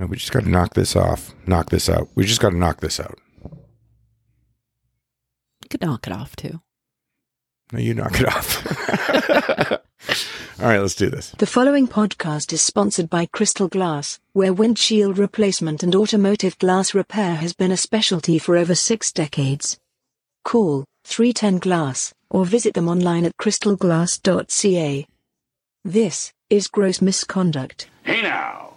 Uh, We just got to knock this off. Knock this out. We just got to knock this out. You could knock it off too. No, you knock it off. All right, let's do this. The following podcast is sponsored by Crystal Glass, where windshield replacement and automotive glass repair has been a specialty for over six decades. Call 310 Glass or visit them online at crystalglass.ca. This is gross misconduct. Hey now.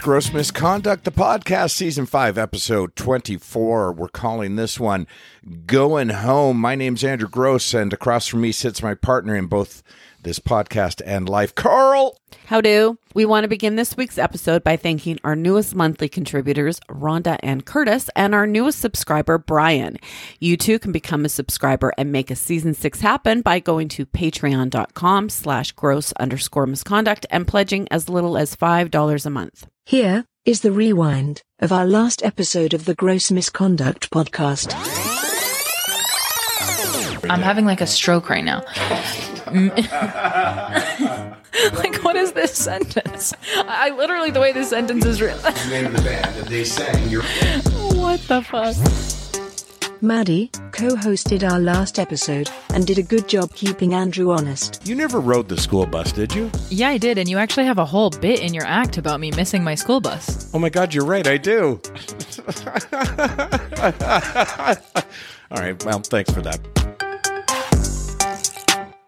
Grose Misconduct, the podcast, season five, episode 24. We're calling this one Going Home. My name's Andrew Grose, and across from me sits my partner in both this podcast and life, Carole. How do? We want to begin this week's episode by thanking our newest monthly contributors, Rhonda and Curtis, and our newest subscriber, Brian. You too can become a subscriber and make a season six happen by going to patreon.com slash gross underscore misconduct and pledging as little as $5 a month. Here is the rewind of our last episode of the Grose Misconduct podcast. I'm having like a stroke right now. Mm. like, what is this sentence? I I literally, the way this sentence is written. Name of the band, and they sang your. What the fuck? Madi co hosted our last episode and did a good job keeping Andrew honest. You never rode the school bus, did you? Yeah, I did. And you actually have a whole bit in your act about me missing my school bus. Oh my God, you're right. I do. All right. Well, thanks for that.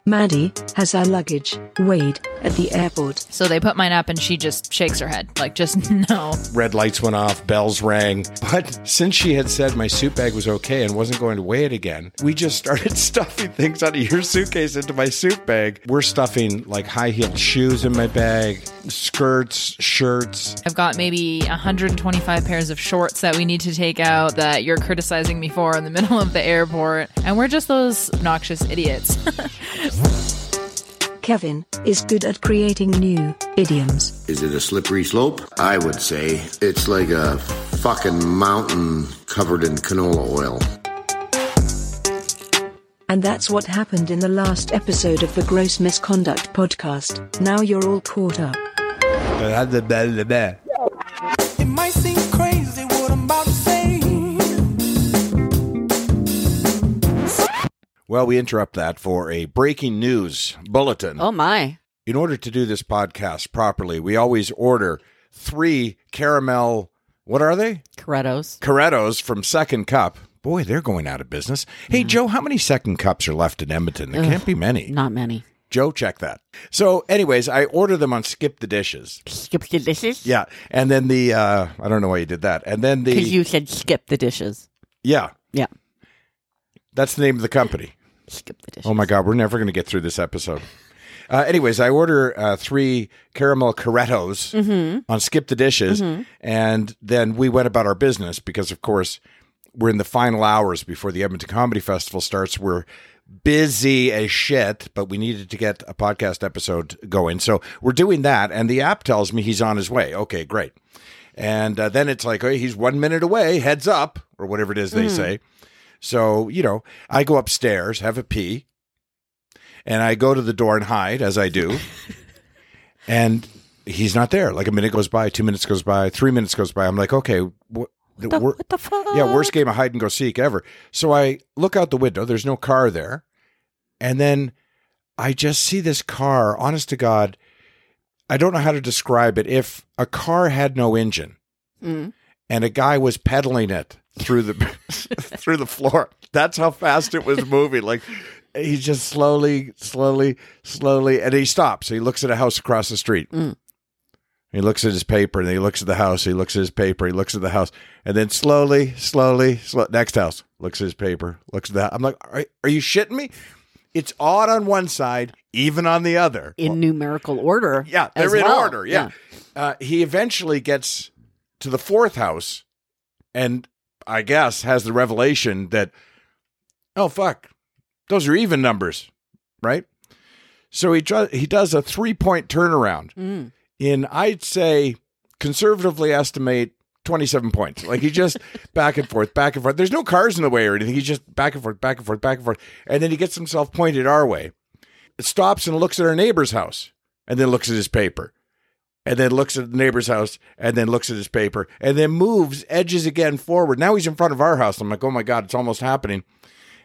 Madi has our luggage weighed at the airport. So they put mine up and she just shakes her head. Like, just no. Red lights went off, bells rang. But since she had said my suit bag was okay and wasn't going to weigh it again, we just started stuffing things out of your suitcase into my suit bag. We're stuffing like high heeled shoes in my bag, skirts, shirts. I've got maybe 125 pairs of shorts that we need to take out that you're criticizing me for in the middle of the airport. And we're just those obnoxious idiots. Kevin is good at creating new idioms. Is it a slippery slope? I would say it's like a fucking mountain covered in canola oil. And that's what happened in the last episode of the Grose Misconduct podcast. Now you're all caught up. Well, we interrupt that for a breaking news bulletin. Oh my. In order to do this podcast properly, we always order three caramel, what are they? Correttos. Corettos from Second Cup. Boy, they're going out of business. Hey, Joe, how many Second Cups are left in Edmonton? There can't be many. Not many. Joe, check that. So, anyways, I order them on Skip the Dishes. Skip the dishes? Yeah. And then the, uh, I don't know why you did that. And then the, Because you said skip the dishes. yeah, Yeah. that's the name of the company. Skip the dishes. Oh my God, we're never going to get through this episode. Uh, anyways, I order uh, three caramel Correttos on Skip the Dishes, and then we went about our business because, of course, we're in the final hours before the Edmonton Comedy Festival starts. We're busy as shit, but we needed to get a podcast episode going, so we're doing that. And the app tells me he's on his way. Okay, great. And uh, then it's like, hey, he's one minute away. Heads up, or whatever it is they say. So you know, I go upstairs, have a pee and I go to the door and hide as I do. and he's not there. Like a minute goes by, two minutes goes by, three minutes goes by. I'm like, okay, what, the, what the fuck? yeah, worst game of hide and go seek ever. So I look out the window. There's no car there, and then I just see this car. Honest to God, I don't know how to describe it. If a car had no engine Mm. and a guy was pedaling it through the through the floor. That's how fast it was moving. Like he just slowly, slowly, slowly, and he stops. He looks at a house across the street. Mm. He looks at his paper, and he looks at the house. He looks at his paper. He looks at the house, and then slowly, slowly, slow, next house. Looks at his paper. Looks at that. I'm like, are, are you shitting me? It's odd on one side, even on the other. In numerical order. Yeah, they're in well. order. Yeah. Uh, he eventually gets to the fourth house and I guess has the revelation that, oh, fuck, those are even numbers, right? So he, tr- he does a three point turnaround. Mm. in I'd say conservatively estimate 27 points. Like he just back and forth, back and forth. There's no cars in the way or anything. He's just back and forth, back and forth, back and forth. And then he gets himself pointed our way. It stops and looks at our neighbor's house and then looks at his paper. And then looks at the neighbor's house and then looks at his paper and then moves, edges again forward. Now he's in front of our house. I'm like, oh my God, it's almost happening.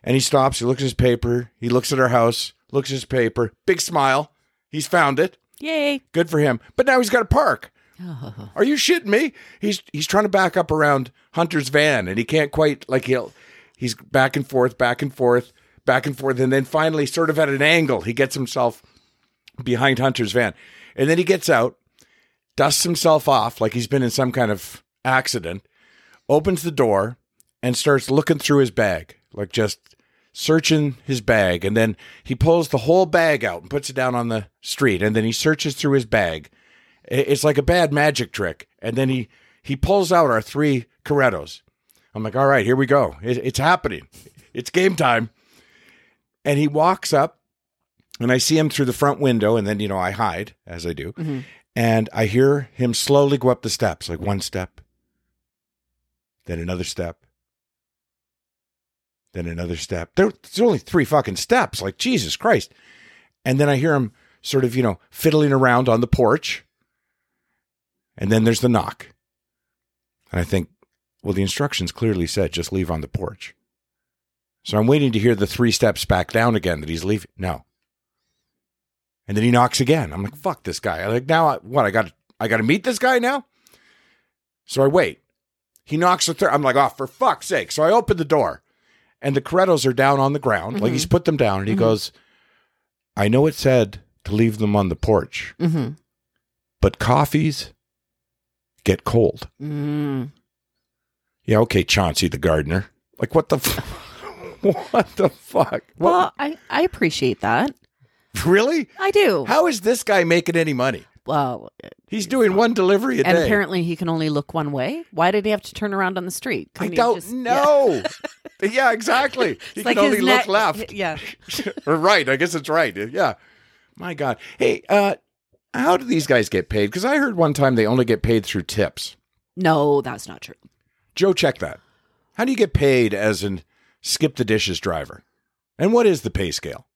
And he stops, he looks at his paper, he looks at our house, looks at his paper, big smile. He's found it. Yay. Good for him. But now he's got to park. Are you shitting me? He's he's trying to back up around Hunter's van and he can't quite like he'll he's back and forth, back and forth, back and forth, and then finally, sort of at an angle, he gets himself behind Hunter's van. And then he gets out, dusts himself off like he's been in some kind of accident, opens the door, and starts looking through his bag, like just searching his bag. And then he pulls the whole bag out and puts it down on the street. And then he searches through his bag. It's like a bad magic trick. And then he he pulls out our three Correttos. I'm like, all right, here we go. It, it's happening. It's game time. And he walks up, and I see him through the front window, and then you know I hide as I do, mm-hmm. And I hear him slowly go up the steps, like one step, then another step, then another step. There's only three fucking steps, like Jesus Christ. And then I hear him sort of, you know, fiddling around on the porch. And then there's the knock. And I think, well, the instructions clearly said just leave on the porch. So I'm waiting to hear the three steps back down again that he's leaving. No. And then he knocks again. I'm like, fuck this guy. I'm like, now I, what? I got I got to meet this guy now. So I wait. He knocks a third. I'm like, oh, for fuck's sake! So I open the door, and the Correttos are down on the ground, like he's put them down, and he goes, "I know it said to leave them on the porch, Mm-hmm. but coffees get cold." Mm. Yeah, okay, Chauncey the gardener. Like, what the, f- what the fuck? What- Well, I, I appreciate that. Really? I do. How is this guy making any money? well, He's doing one delivery a day. and day. apparently he can only look one way. Why did he have to turn around on the street? I Couldn't he don't just- know. Yeah, exactly. He It's can like only his look left. Yeah. or right. I guess it's right. Yeah. My God. Hey, uh, how do these guys get paid? Because I heard one time they only get paid through tips. No, that's not true. Joe, check that. How do you get paid as an skip the dishes driver? And what is the pay scale?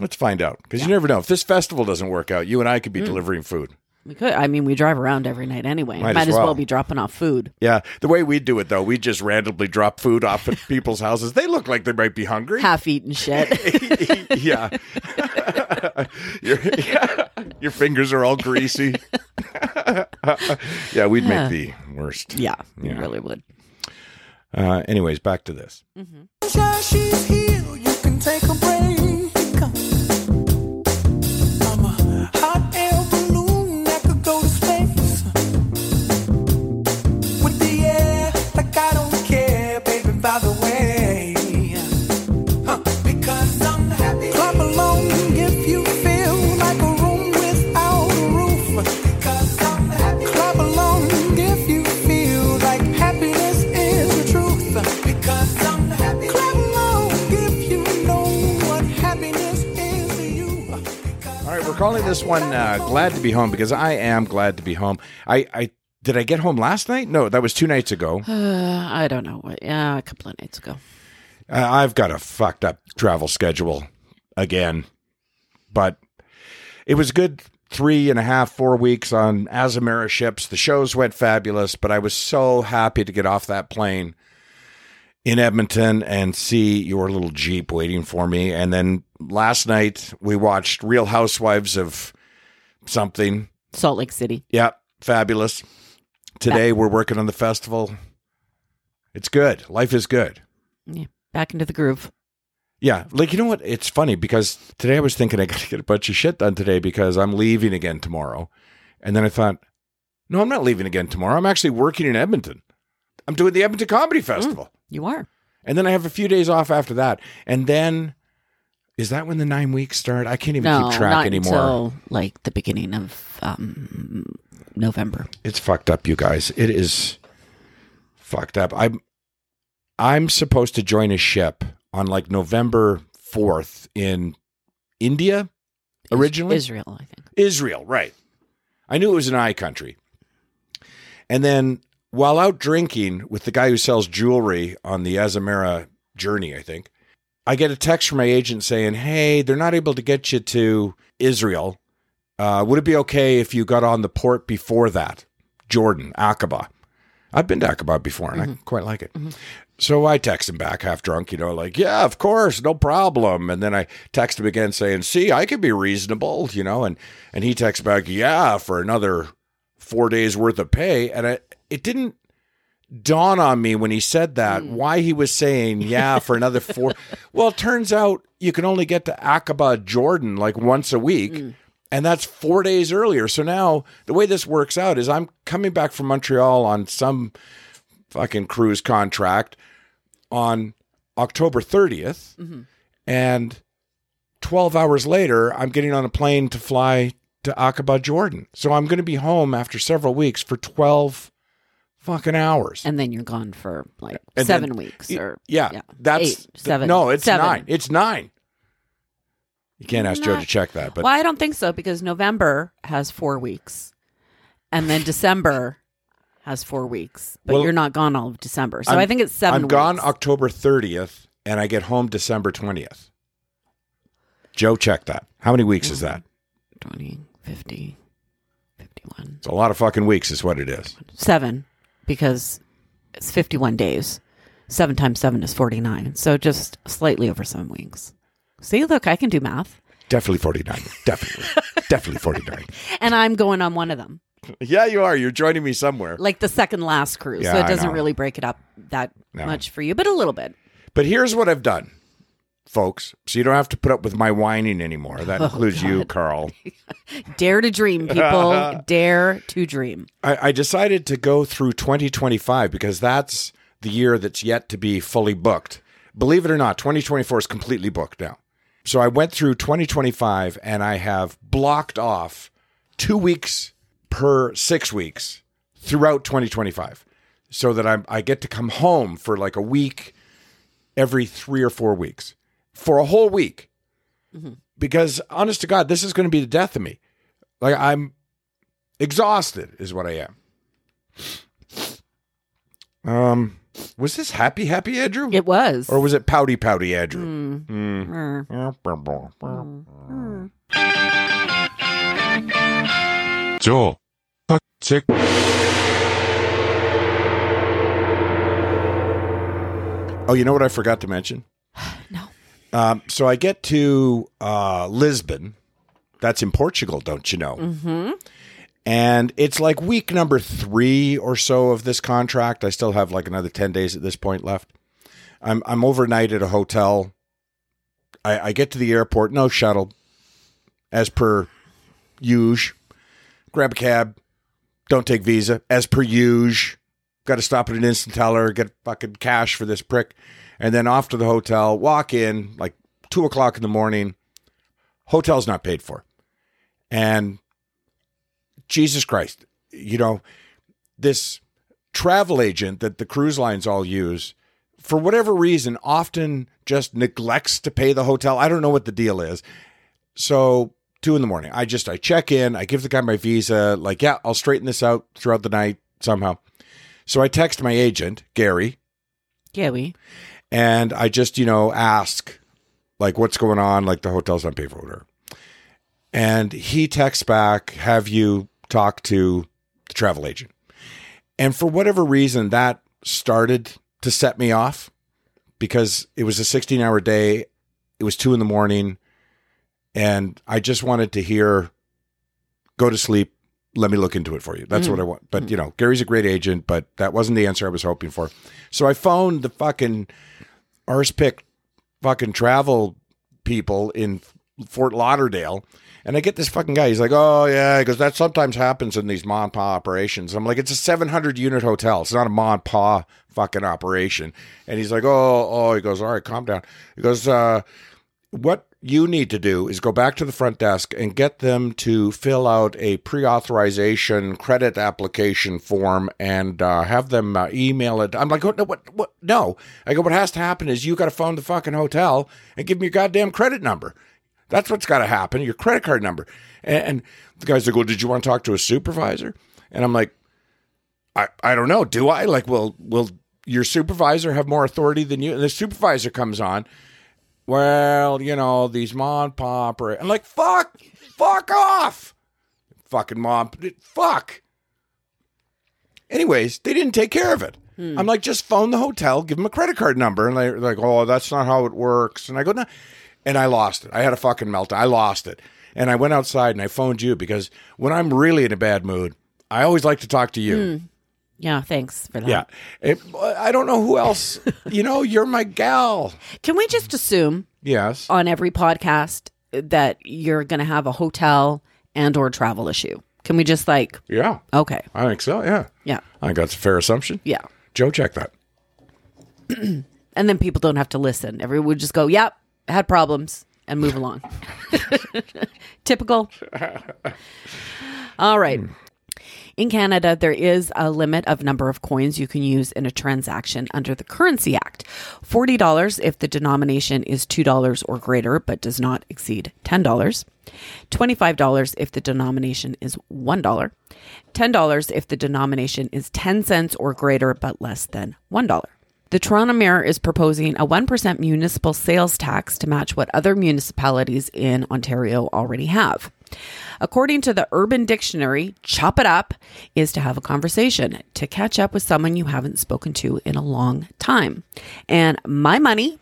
Mm. Let's find out. Because you never know. If this festival doesn't work out, you and I could Mm. be delivering food. We could. I mean, we drive around every night anyway. Might Might, as as well. well. be dropping off food. Yeah. The way we do it, though, we just randomly drop food off at people's houses. They look like they might be hungry. Half eaten shit. yeah. your, yeah. Your fingers are all greasy. yeah, we'd Yeah. make the worst. yeah, we really would. Uh, anyways, back to this. Sunshine, calling this one uh, "Glad to Be Home" because I am glad to be home. I, I did I get home last night? No, that was two nights ago. Uh, I don't know. what- Yeah, a couple of nights ago. Uh, I've got a fucked up travel schedule again, but it was good three and a half, four weeks on Azamara ships. The shows went fabulous, but I was so happy to get off that plane in Edmonton and see your little Jeep waiting for me. And then last night we watched Real Housewives of something. Salt Lake City. Yeah, fabulous. Today we're working on the festival. It's good. Life is good. Yeah, back into the groove. Yeah, like you know what? It's funny because today I was thinking I got to get a bunch of shit done today because I'm leaving again tomorrow, and then I thought, no, I'm not leaving again tomorrow. I'm actually working in Edmonton. I'm doing the Edmonton Comedy mm, Festival, You are. and then I have a few days off after that, and then is that when the nine weeks start? I can't even No, keep track not anymore. until like the beginning of um, November. it's fucked up, you guys. It is fucked up. I'm I'm supposed to join a ship on like November fourth in India originally. Israel, I think. Israel, right. I knew it was an I country. And then while out drinking with the guy who sells jewelry on the Azamara journey, I think, I get a text from my agent saying, Hey, they're not able to get you to Israel. Uh, would it be okay if you got on the port before that? Jordan, Aqaba. I've been to Aqaba before and I quite like it. So I text him back half drunk, you know, like, yeah, of course, no problem. And then I text him again saying, see, I can be reasonable, you know, and, and he texts back, yeah, for another four days worth of pay. And I, it didn't dawn on me when he said that hmm. why he was saying, yeah, for another four. well, it turns out you can only get to Aqaba, Jordan, like once a week. Hmm. And that's four days earlier. So now the way this works out is I'm coming back from Montreal on some fucking cruise contract on October 30th. Mm-hmm. And 12 hours later, I'm getting on a plane to fly to Aqaba, Jordan. So I'm going to be home after several weeks for 12 fucking hours. And then you're gone for like And seven then- weeks or yeah, that's eight, seven. No, it's seven. nine. It's nine. You can't ask Joe to check that, but well, I don't think so because November has four weeks, and then December has four weeks. But Well, you're not gone all of December, so I'm- I think it's 7 I'm gone. October 30th and I get home December 20th. Joe, check that. How many weeks is oh, that? 20, 50, 51, It's a lot of fucking weeks, is what it is. seven, because it's 51 days. Seven times seven is 49, so just slightly over seven weeks. See, look, I can do math, Definitely 49. Definitely. Definitely 49. and I'm going on one of them, Yeah, you are. You're joining me somewhere. like the second last cruise. Yeah, so it I doesn't know. really break it up that No. much for you, but a little bit. But here's what I've done, folks. So you don't have to put up with my whining anymore. Oh, That includes you, Carole. Dare to dream, people. Dare to dream. I, I decided to go through 2025 because that's the year that's yet to be fully booked. Believe it or not, 2024 is completely booked now. So I went through 2025 and I have blocked off two weeks per six weeks throughout 2025 so that I'm, I get to come home for like a week every three or four weeks for a whole week. Because honest to God, this is going to be the death of me. Like I'm exhausted is what I am. Um, was this happy, happy Andrew, It was. or was it pouty, pouty Andrew? Mm. Joe's Fact Check. Oh, you know what I forgot to mention? No. Um, so I get to uh, Lisbon. That's in Portugal, don't you know? Mm-hmm. And it's like week number three or so of this contract. I still have like another 10 days at this point left. I'm, I'm overnight at a hotel. I, I get to the airport, no shuttle, as per usual. Grab a cab, don't take Visa, as per usual. Got to stop at an instant teller, get fucking cash for this prick, and then off to the hotel. Walk in like two o'clock in the morning. Hotel's not paid for, and Jesus Christ, you know, this travel agent that the cruise lines all use, for whatever reason, often just neglects to pay the hotel. I don't know what the deal is. So two in the morning, I just I check in, I give the guy my visa, like, yeah, I'll straighten this out throughout the night somehow. So I text my agent, Gary, Yeah, we. And I just, you know, ask like what's going on, like the hotel's not paid for whatever. And he texts back, have you talked to the travel agent? And for whatever reason, that started to set me off because it was a 16 hour day. It was two in the morning. And I just wanted to hear, go to sleep. Let me look into it for you. That's mm-hmm. what I want. But, mm-hmm. you know, Gary's a great agent, but that wasn't the answer I was hoping for. So I phoned the fucking arse pick fucking travel people in Fort Lauderdale. And I get this fucking guy. He's like, oh, yeah. because that sometimes happens in these ma pa operations. I'm like, it's a 700 unit hotel. It's not a ma pa fucking operation. And he's like, oh, oh. He goes, all right, calm down. He goes, uh, what you need to do is go back to the front desk and get them to fill out a pre-authorization credit application form and uh, have them uh, email it. I'm like, no, what, what? No. I go, what has to happen is you got to phone the fucking hotel and give me your goddamn credit number. That's what's got to happen, your credit card number. And, and the guy's like, well, did you want to talk to a supervisor? And I'm like, I, I don't know. Do I? Like, will will your supervisor have more authority than you? And the supervisor comes on. Well, you know, these mom pop or I'm like, fuck, fuck off. Fucking mom, fuck. Anyways, they didn't take care of it. Hmm. I'm like, just phone the hotel, give them a credit card number. And they're like, oh, that's not how it works. And I go, no. And I lost it. I had a fucking meltdown. I lost it. And I went outside and I phoned you because when I'm really in a bad mood, I always like to talk to you. Hmm. Yeah, thanks for that. Yeah. It, I don't know who else. you know, you're my gal. Can we just assume Yes. on every podcast that you're going to have a hotel and or travel issue? Can we just like Yeah. okay. I think so. Yeah. Yeah. I think that's a fair assumption. Yeah. Joe, check that. And then people don't have to listen. Everyone would just go, "Yep, had problems." And move along. Typical. All right. Hmm. In Canada, there is a limit of number of coins you can use in a transaction under the Currency Act. $40 if the denomination is $2 or greater but does not exceed $10. $25 if the denomination is $1. $10 if the denomination is 10 cents or greater but less than $1. The Toronto Mayor is proposing a 1% municipal sales tax to match what other municipalities in Ontario already have. According to the Urban Dictionary, chop it up is to have a conversation, to catch up with someone you haven't spoken to in a long time. And my money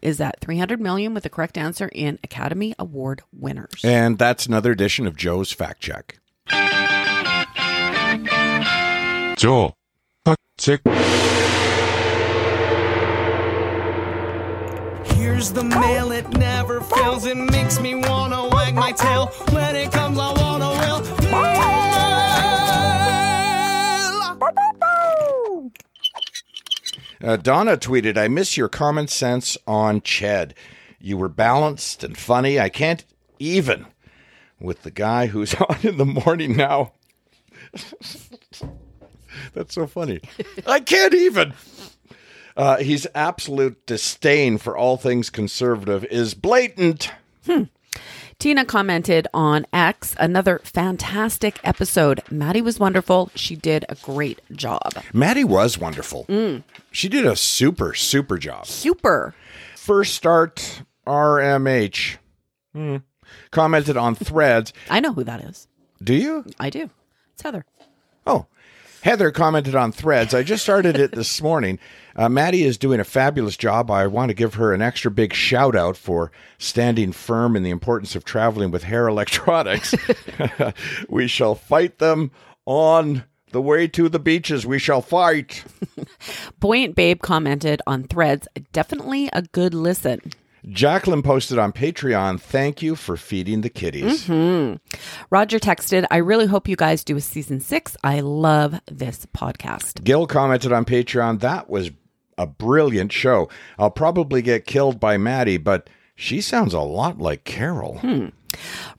is that 300 million with the correct answer in Academy Award winners. And that's another edition of Joe's Fact Check. ジョー、Here's the mail, it never fails. It makes me wanna wag my tail. When it comes, I wanna will. Uh, Donna tweeted, I miss your common sense on CHED. You were balanced and funny. I can't even with the guy who's on in the morning now. That's so funny. I can't even. Uh, his absolute disdain for all things conservative is blatant. Tina commented on X, another fantastic episode. Madi was wonderful. She did a great job. Madi was wonderful. She did a super, super job. Super. First Start RMH hmm, commented on threads. I know who that is. Do you? I do. It's Heather. Oh, Heather commented on threads. I just started it this morning. Uh, Madi is doing a fabulous job. I want to give her an extra big shout out for standing firm in the importance of traveling with hair electronics. we shall fight them on the way to the beaches. We shall fight. Buoyant Babe commented on threads. Definitely a good listen. Jacqueline posted on Patreon, thank you for feeding the kitties. Mm-hmm. Roger texted, I really hope you guys do a season six. I love this podcast. Gil commented on Patreon, that was a brilliant show. I'll probably get killed by Madi, but she sounds a lot like Carole. Hmm.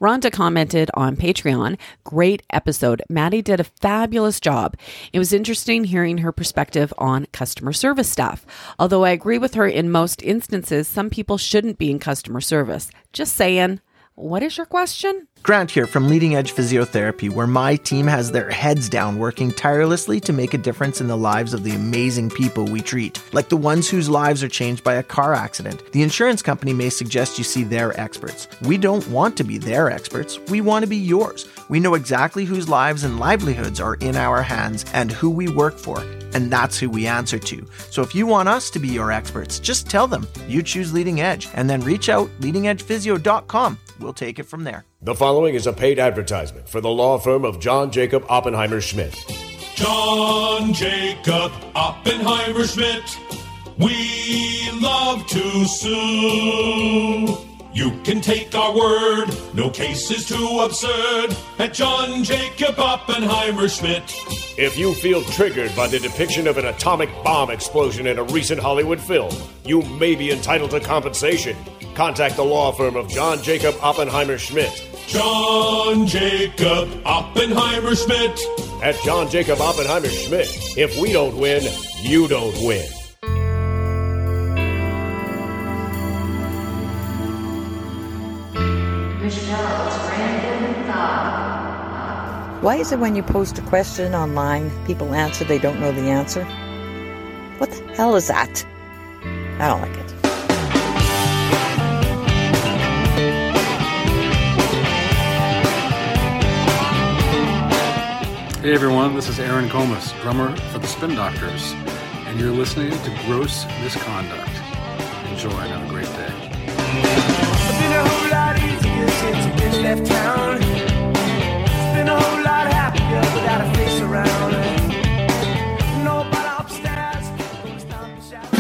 Rhonda commented on Patreon, great episode. Madi did a fabulous job. It was interesting hearing her perspective on customer service staff. Although I agree with her in most instances, some people shouldn't be in customer service. Just saying. What is your question? Grant here from Leading Edge Physiotherapy, where my team has their heads down working tirelessly to make a difference in the lives of the amazing people we treat, like the ones whose lives are changed by a car accident. The insurance company may suggest you see their experts. We don't want to be their experts, we want to be yours. We know exactly whose lives and livelihoods are in our hands and who we work for, and that's who we answer to. So if you want us to be your experts, just tell them you choose Leading Edge and then reach out leadingedgephysio.com. We'll take it from there. The following is a paid advertisement for the law firm of John Jacob Oppenheimer Schmidt. John Jacob Oppenheimer Schmidt. We love to sue. You can take our word, no case is too absurd. At John Jacob Oppenheimer Schmidt. If you feel triggered by the depiction of an atomic bomb explosion in a recent Hollywood film, you may be entitled to compensation. Contact the law firm of John Jacob Oppenheimer Schmidt John Jacob Oppenheimer Schmidt. at John Jacob Oppenheimer Schmidt. If we don't win, you don't win. Michelle, it's Brandon Why is it when you post a question online, people answer they don't know the answer? What the hell is that? I don't like it. Hey everyone, this is Aaron Comess, drummer for the Spin Doctors, and you're listening to Grose Misconduct. Enjoy and have a great day. It's been a whole lot easier since you bitch left town. It's been a whole lot happier without a face around. Nobody upstairs goes down the shower.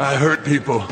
I hurt people.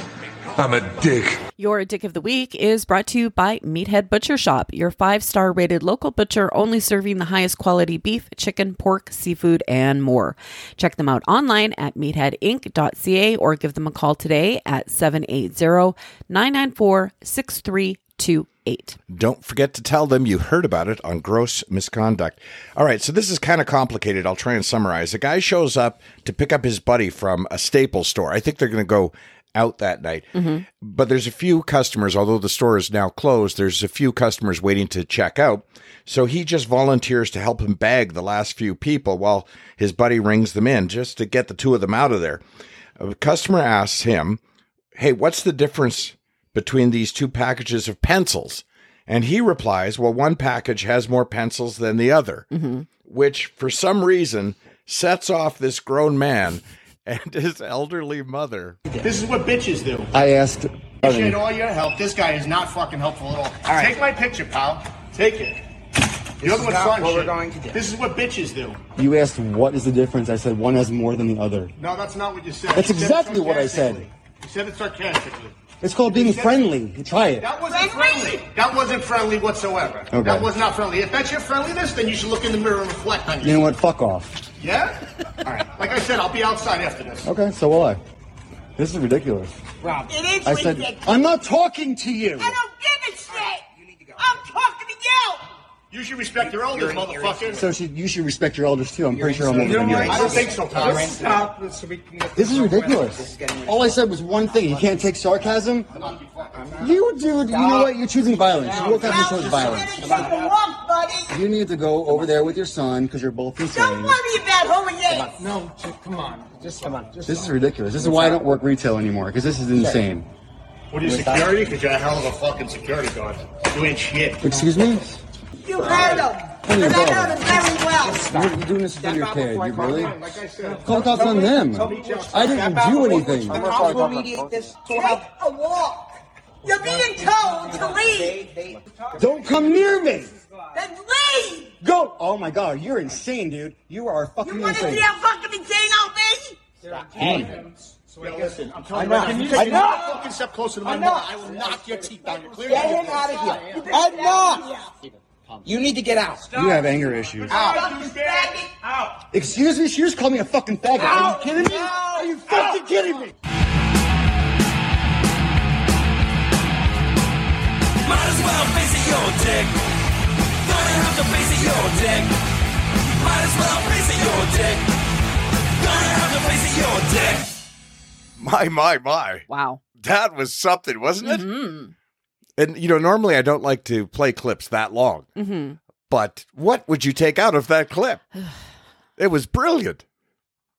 I'm a dick. Your Dick of the Week is brought to you by Meathead Butcher Shop, your five star rated local butcher only serving the highest quality beef, chicken, pork, seafood, and more. Check them out online at meatheadinc.ca or give them a call today at 780 994 6328. Don't forget to tell them you heard about it on gross misconduct. All right, so this is kind of complicated. I'll try and summarize. A guy shows up to pick up his buddy from a Staples store. I think they're going to go out that night. Mm-hmm. But there's a few customers, although the store is now closed, there's a few customers waiting to check out. So he just volunteers to help him bag the last few people while his buddy rings them in just to get the two of them out of there. A customer asks him, Hey, what's the difference between these two packages of pencils? And he replies, Well, one package has more pencils than the other, mm-hmm. which for some reason sets off this grown man and his elderly mother. This is what bitches do. I asked. Appreciate all your help. This guy is not fucking helpful at all. right. Take my picture, pal. Take it. You're the is one not starting what we're going to do. This is what bitches do. You asked what is the difference. I said one has more than the other. No, that's not what you said. That's You said exactly what I said. You said it sarcastically. It's called being friendly. Try it. That wasn't friendly. That wasn't friendly whatsoever. Okay. That was not friendly. If that's your friendliness, then you should look in the mirror and reflect on You yourself. know what? Fuck off. Yeah? All right. Like I said, I'll be outside after this. Okay, so will I. This is ridiculous. Rob. It is I said ridiculous. I'm not talking to you. I don't give a shit. You need to go. I'm talking to you. You should respect your elders, motherfucker. So should, you should respect your elders too. I'm pretty sure I'm older than you. I don't think so, pal. This is ridiculous. All I said was one thing. You can't take sarcasm. You, dude, you know what? You're choosing violence. You woke up and chose violence. Take a walk, buddy. You need to go over there with your son because you're both insane. Don't insane. worry about who he is. No, come on. Just come on. This is ridiculous. This is why I don't work retail anymore because this is insane. What are you, security? Because you're a hell of a fucking security guard. You ain't shit. Excuse me? You heard him. And I know them very well. You're, you're doing this for your kid. You really? Call the cops on them. I didn't do anything. The cops will mediate this. Take a walk. You're being told to leave. Don't come near me. Then leave. Go. Oh my god, you're insane, dude. You are fucking insane! You want to see how fucking insane I'll be? Hey. Yo, listen, I'm telling I you know. right now, you I take know. one fucking step closer to my I know. mother, I will knock your teeth down. You're clear? Get him out of here. Enough. You need to get out. You have anger issues. Out. Out. Excuse me? She just called me a fucking faggot. Are you kidding me? Are you fucking kidding me? Might as well face it, your dick. Gonna have to face it, your dick. Might as well face it, your dick. Gonna have to face it, your dick. My, my, my. Wow. That was something, wasn't it? Mm-hmm. And, you know, normally I don't like to play clips that long, Mm-hmm. but what would you take out of that clip? it was brilliant.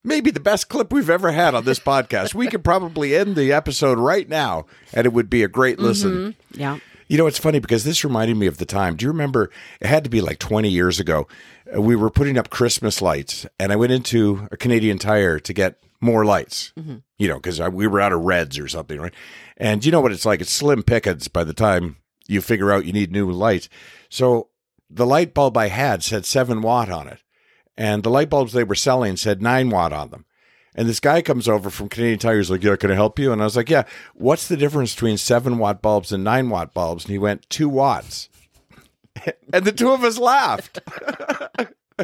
Maybe the best clip we've ever had on this podcast. We could probably end the episode right now, and it would be a great listen. Mhm. Yeah. You know, it's funny because this reminded me of the time. Do you remember? It had to be like 20 years ago. We were putting up Christmas lights, and I went into a Canadian Tire to get more lights, mm-hmm. you know, because we were out of reds or something, right? And you know what it's like? It's slim pickings by the time you figure out you need new lights. So the light bulb I had said seven watt on it, and the light bulbs they were selling said nine watt on them. And this guy comes over from Canadian Tire. He's like, "Yeah, can I help you?" And I was like, "Yeah." What's the difference between seven watt bulbs and nine watt bulbs? And he went two watts, and the two of us laughed.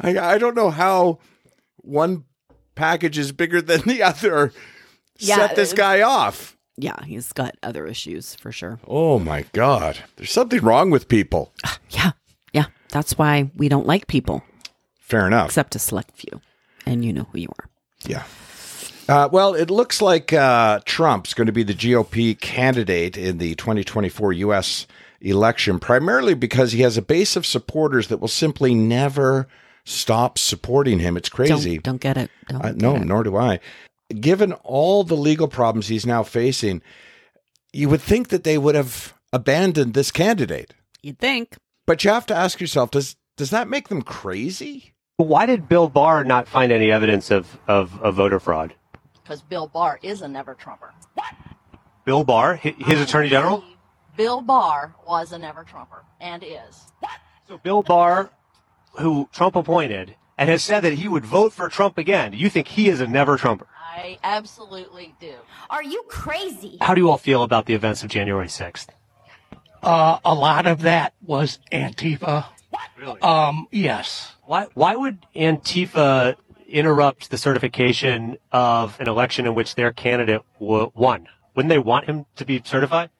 I, I don't know how one package is bigger than the other. Yeah, Set this guy off. Yeah, he's got other issues for sure. Oh my god, there's something wrong with people. Yeah. Yeah. That's why we don't like people, Fair enough. except a select few. And you know who you are. Yeah. Uh, well, it looks like uh, Trump's going to be the GOP candidate in the 2024 U.S. election, primarily because he has a base of supporters that will simply never stop supporting him. It's crazy. Don't, don't get it. Don't Uh, no, nor do I. Given all the legal problems he's now facing, you would think that they would have abandoned this candidate. You'd think. But you have to ask yourself, does does that make them crazy? Why did Bill Barr not find any evidence of, of, of voter fraud? Because Bill Barr is a never Trumper. What? Bill Barr, hi- his attorney general? Bill Barr was a never Trumper and is. So Bill Barr, who Trump appointed, and has said that he would vote for Trump again. You think he is a never Trumper? I absolutely do. Are you crazy? How do you all feel about the events of January 6th? Uh, a lot of that was Antifa. Um, yes. Why, why would Antifa interrupt the certification of an election in which their candidate w- won? Wouldn't they want him to be certified?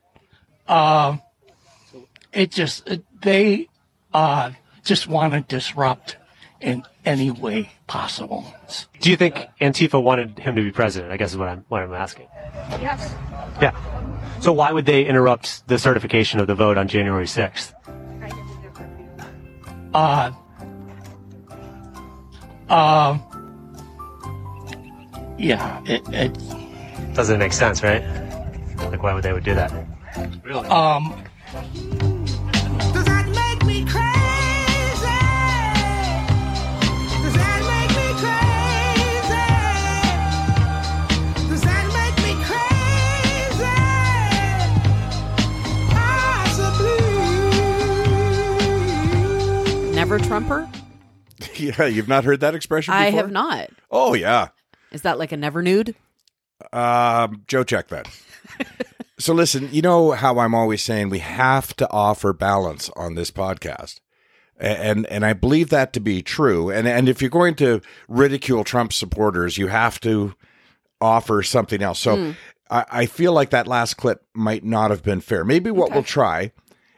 Um, it just, it- they, uh, just want to disrupt in any way possible. Do you think Antifa wanted him to be president? I guess is what I'm, what I'm asking. Yes. Yeah. So why would they interrupt the certification of the vote on January 6th? Uh, uh, yeah, it, it, Doesn't make sense, right? Like, why would they would do that? Really? um, Does that make me crazy? Does that make me crazy? Does that make me crazy? Possibly. Never Trumper? yeah, you've not heard that expression before? I have not. Oh yeah. Is that like a never nude? Um, Joe, check that. so listen, you know how I'm always saying we have to offer balance on this podcast. And and I believe that to be true. And and if you're going to ridicule Trump supporters, you have to offer something else. So Mm. I, I feel like that last clip might not have been fair. Maybe what we'll try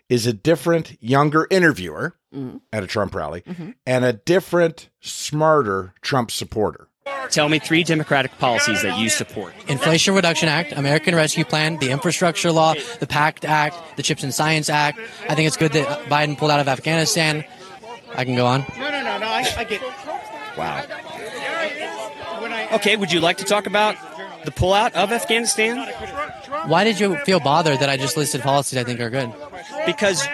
is a different, younger interviewer Mm. at a Trump rally Mhm. and a different, smarter Trump supporter. Tell me three Democratic policies that you support. Inflation Reduction Act, American Rescue Plan, the Infrastructure Law, the PACT Act, the Chips and Science Act. I think it's good that Biden pulled out of Afghanistan. I can go on. No, no, no, no. I, I get. Wow. Okay, would you like to talk about the pullout of Afghanistan? Why did you feel bothered that I just listed policies I think are good? Because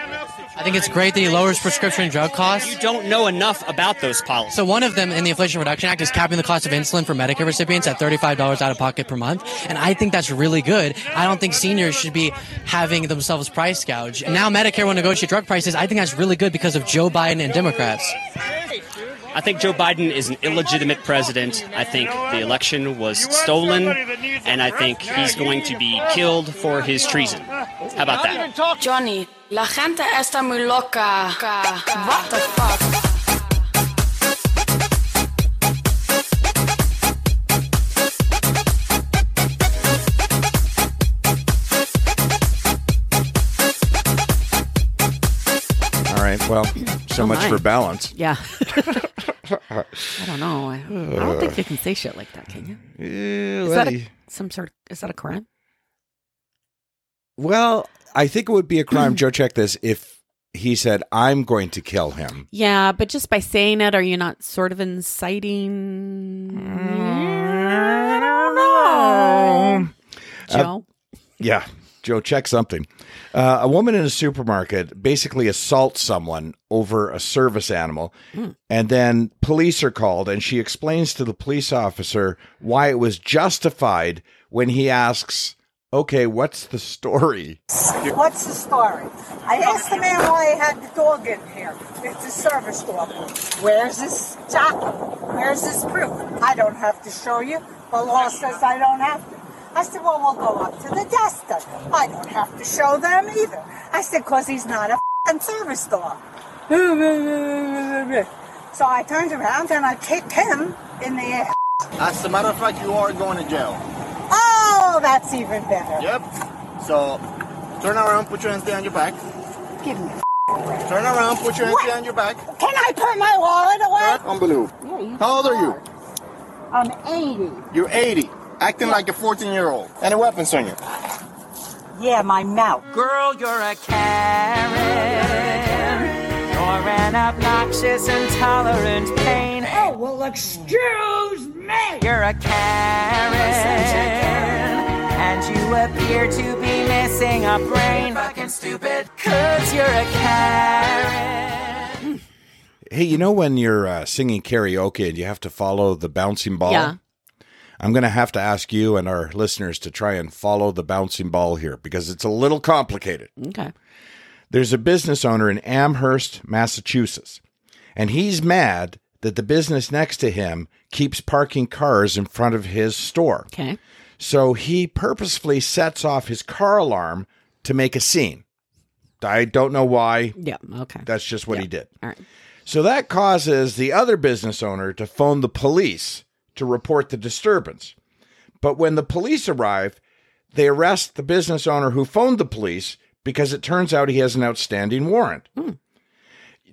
I think it's great that he lowers prescription drug costs. you don't know enough about those policies. So one of them in the Inflation Reduction Act is capping the cost of insulin for Medicare recipients at $35 out of pocket per month. And I think that's really good. I don't think seniors should be having themselves price gouged. And now Medicare will negotiate drug prices. I think that's really good because of Joe Biden and Democrats. I think Joe Biden is an illegitimate president. I think the election was stolen, and I think he's going to be killed for his treason. How about that? Johnny, la gente está muy loca. What the fuck? Right. Well, so Oh, much my. for balance. Yeah. I don't know. I, I don't think you can say shit like that, can you? Is that a, some sort? Of, Is that a crime? Well, I think it would be a crime, Joe, check this, if he said, I'm going to kill him. Yeah, but just by saying it, are you not sort of inciting? I don't know. Joe. Uh, yeah. Joe, check something. Uh, a woman in a supermarket basically assaults someone over a service animal, Hmm. and then police are called, and she explains to the police officer why it was justified when he asks, Okay, what's the story? What's the story? I asked the man why he had the dog in here. It's a service dog. Where's his jacket? Where's his proof? I don't have to show you. The law says I don't have to. I said, well, we'll go up to the desk then. I don't have to show them either. I said, because he's not a fing service dog. So I turned around and I kicked him in the ass. As a matter of fact, you are going to jail. Oh, that's even better. Yep. So, turn around, put your hands behind your back. Give me Turn around, put your hands What? behind your back. Can I put my wallet away? Unbelievable. How old are you? I'm 80. You're 80, acting like a 14 year old. Any weapons on you? Yeah, my mouth. Girl, you're a Karen. You're an obnoxious, intolerant pain. Oh, well, excuse me. You're a Karen. And you appear to be missing a brain. Fucking stupid. Cause you're a Karen. Hey, you know when you're uh, singing karaoke and you have to follow the bouncing ball? Yeah. I'm going to have to ask you and our listeners to try and follow the bouncing ball here because it's a little complicated. Okay. There's a business owner in Amherst, Massachusetts, and he's mad that the business next to him keeps parking cars in front of his store. Okay. So he purposefully sets off his car alarm to make a scene. I don't know why. Yeah. Okay. That's just what he did. All right. So that causes the other business owner to phone the police to report the disturbance. But when the police arrive, they arrest the business owner who phoned the police because it turns out he has an outstanding warrant. Hmm.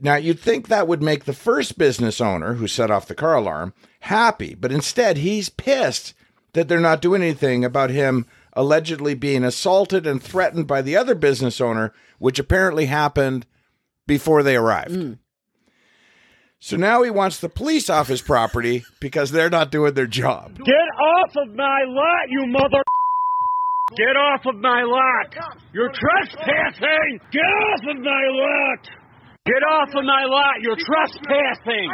Now, you'd think that would make the first business owner who set off the car alarm happy, but instead he's pissed that they're not doing anything about him allegedly being assaulted and threatened by the other business owner, which apparently happened before they arrived. Hmm. So now he wants the police off his property because they're not doing their job. Get off of my lot, you mother. Get off of my lot. You're trespassing. Get off of my lot. Get off of my lot. You're trespassing.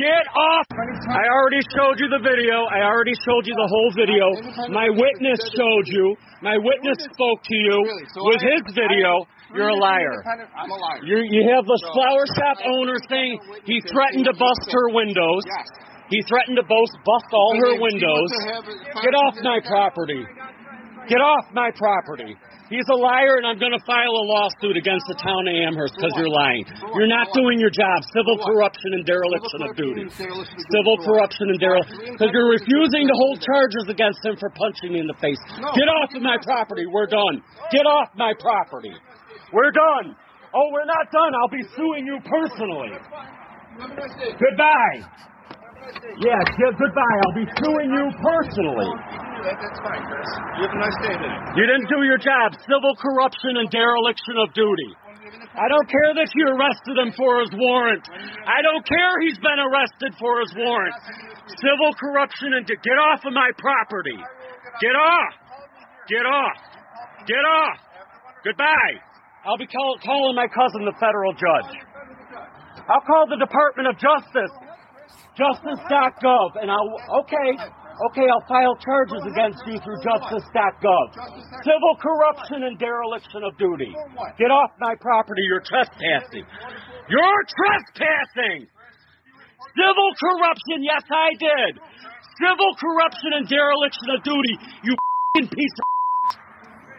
Get off. I already showed you the video. I already showed you the whole video. My witness showed you. My witness spoke to you with his video. You're a liar. I'm a liar. You you have this flower shop owner saying he threatened to bust her windows. Yes. He threatened to bust bust all her windows. Get off my property. Get off my property. He's a liar, and I'm going to file a lawsuit against the town of Amherst because you're lying. You're not doing your job. Civil corruption and dereliction of duty. Civil corruption and dereliction. Because you're refusing to hold charges against him for punching me in the face. Get off of my property. We're done. Get off my property. We're done. Oh, we're not done. I'll be suing you personally. Goodbye. Yes, yeah, goodbye. I'll be suing you personally. That's fine, Chris. You have a nice day today. You didn't do your job. Civil corruption and dereliction of duty. I don't care that you arrested him for his warrant. I don't care he's been arrested for his warrant. Civil corruption and to get off of my property. Get off. Get off. Get off. Goodbye. I'll be call- calling my cousin, the federal judge. I'll call the Department of Justice, justice.gov, and I'll, okay, okay, I'll file charges against you through justice.gov. Civil corruption and dereliction of duty. Get off my property, you're trespassing. You're trespassing! Civil corruption, yes, I did. Civil corruption and dereliction of duty, you piece of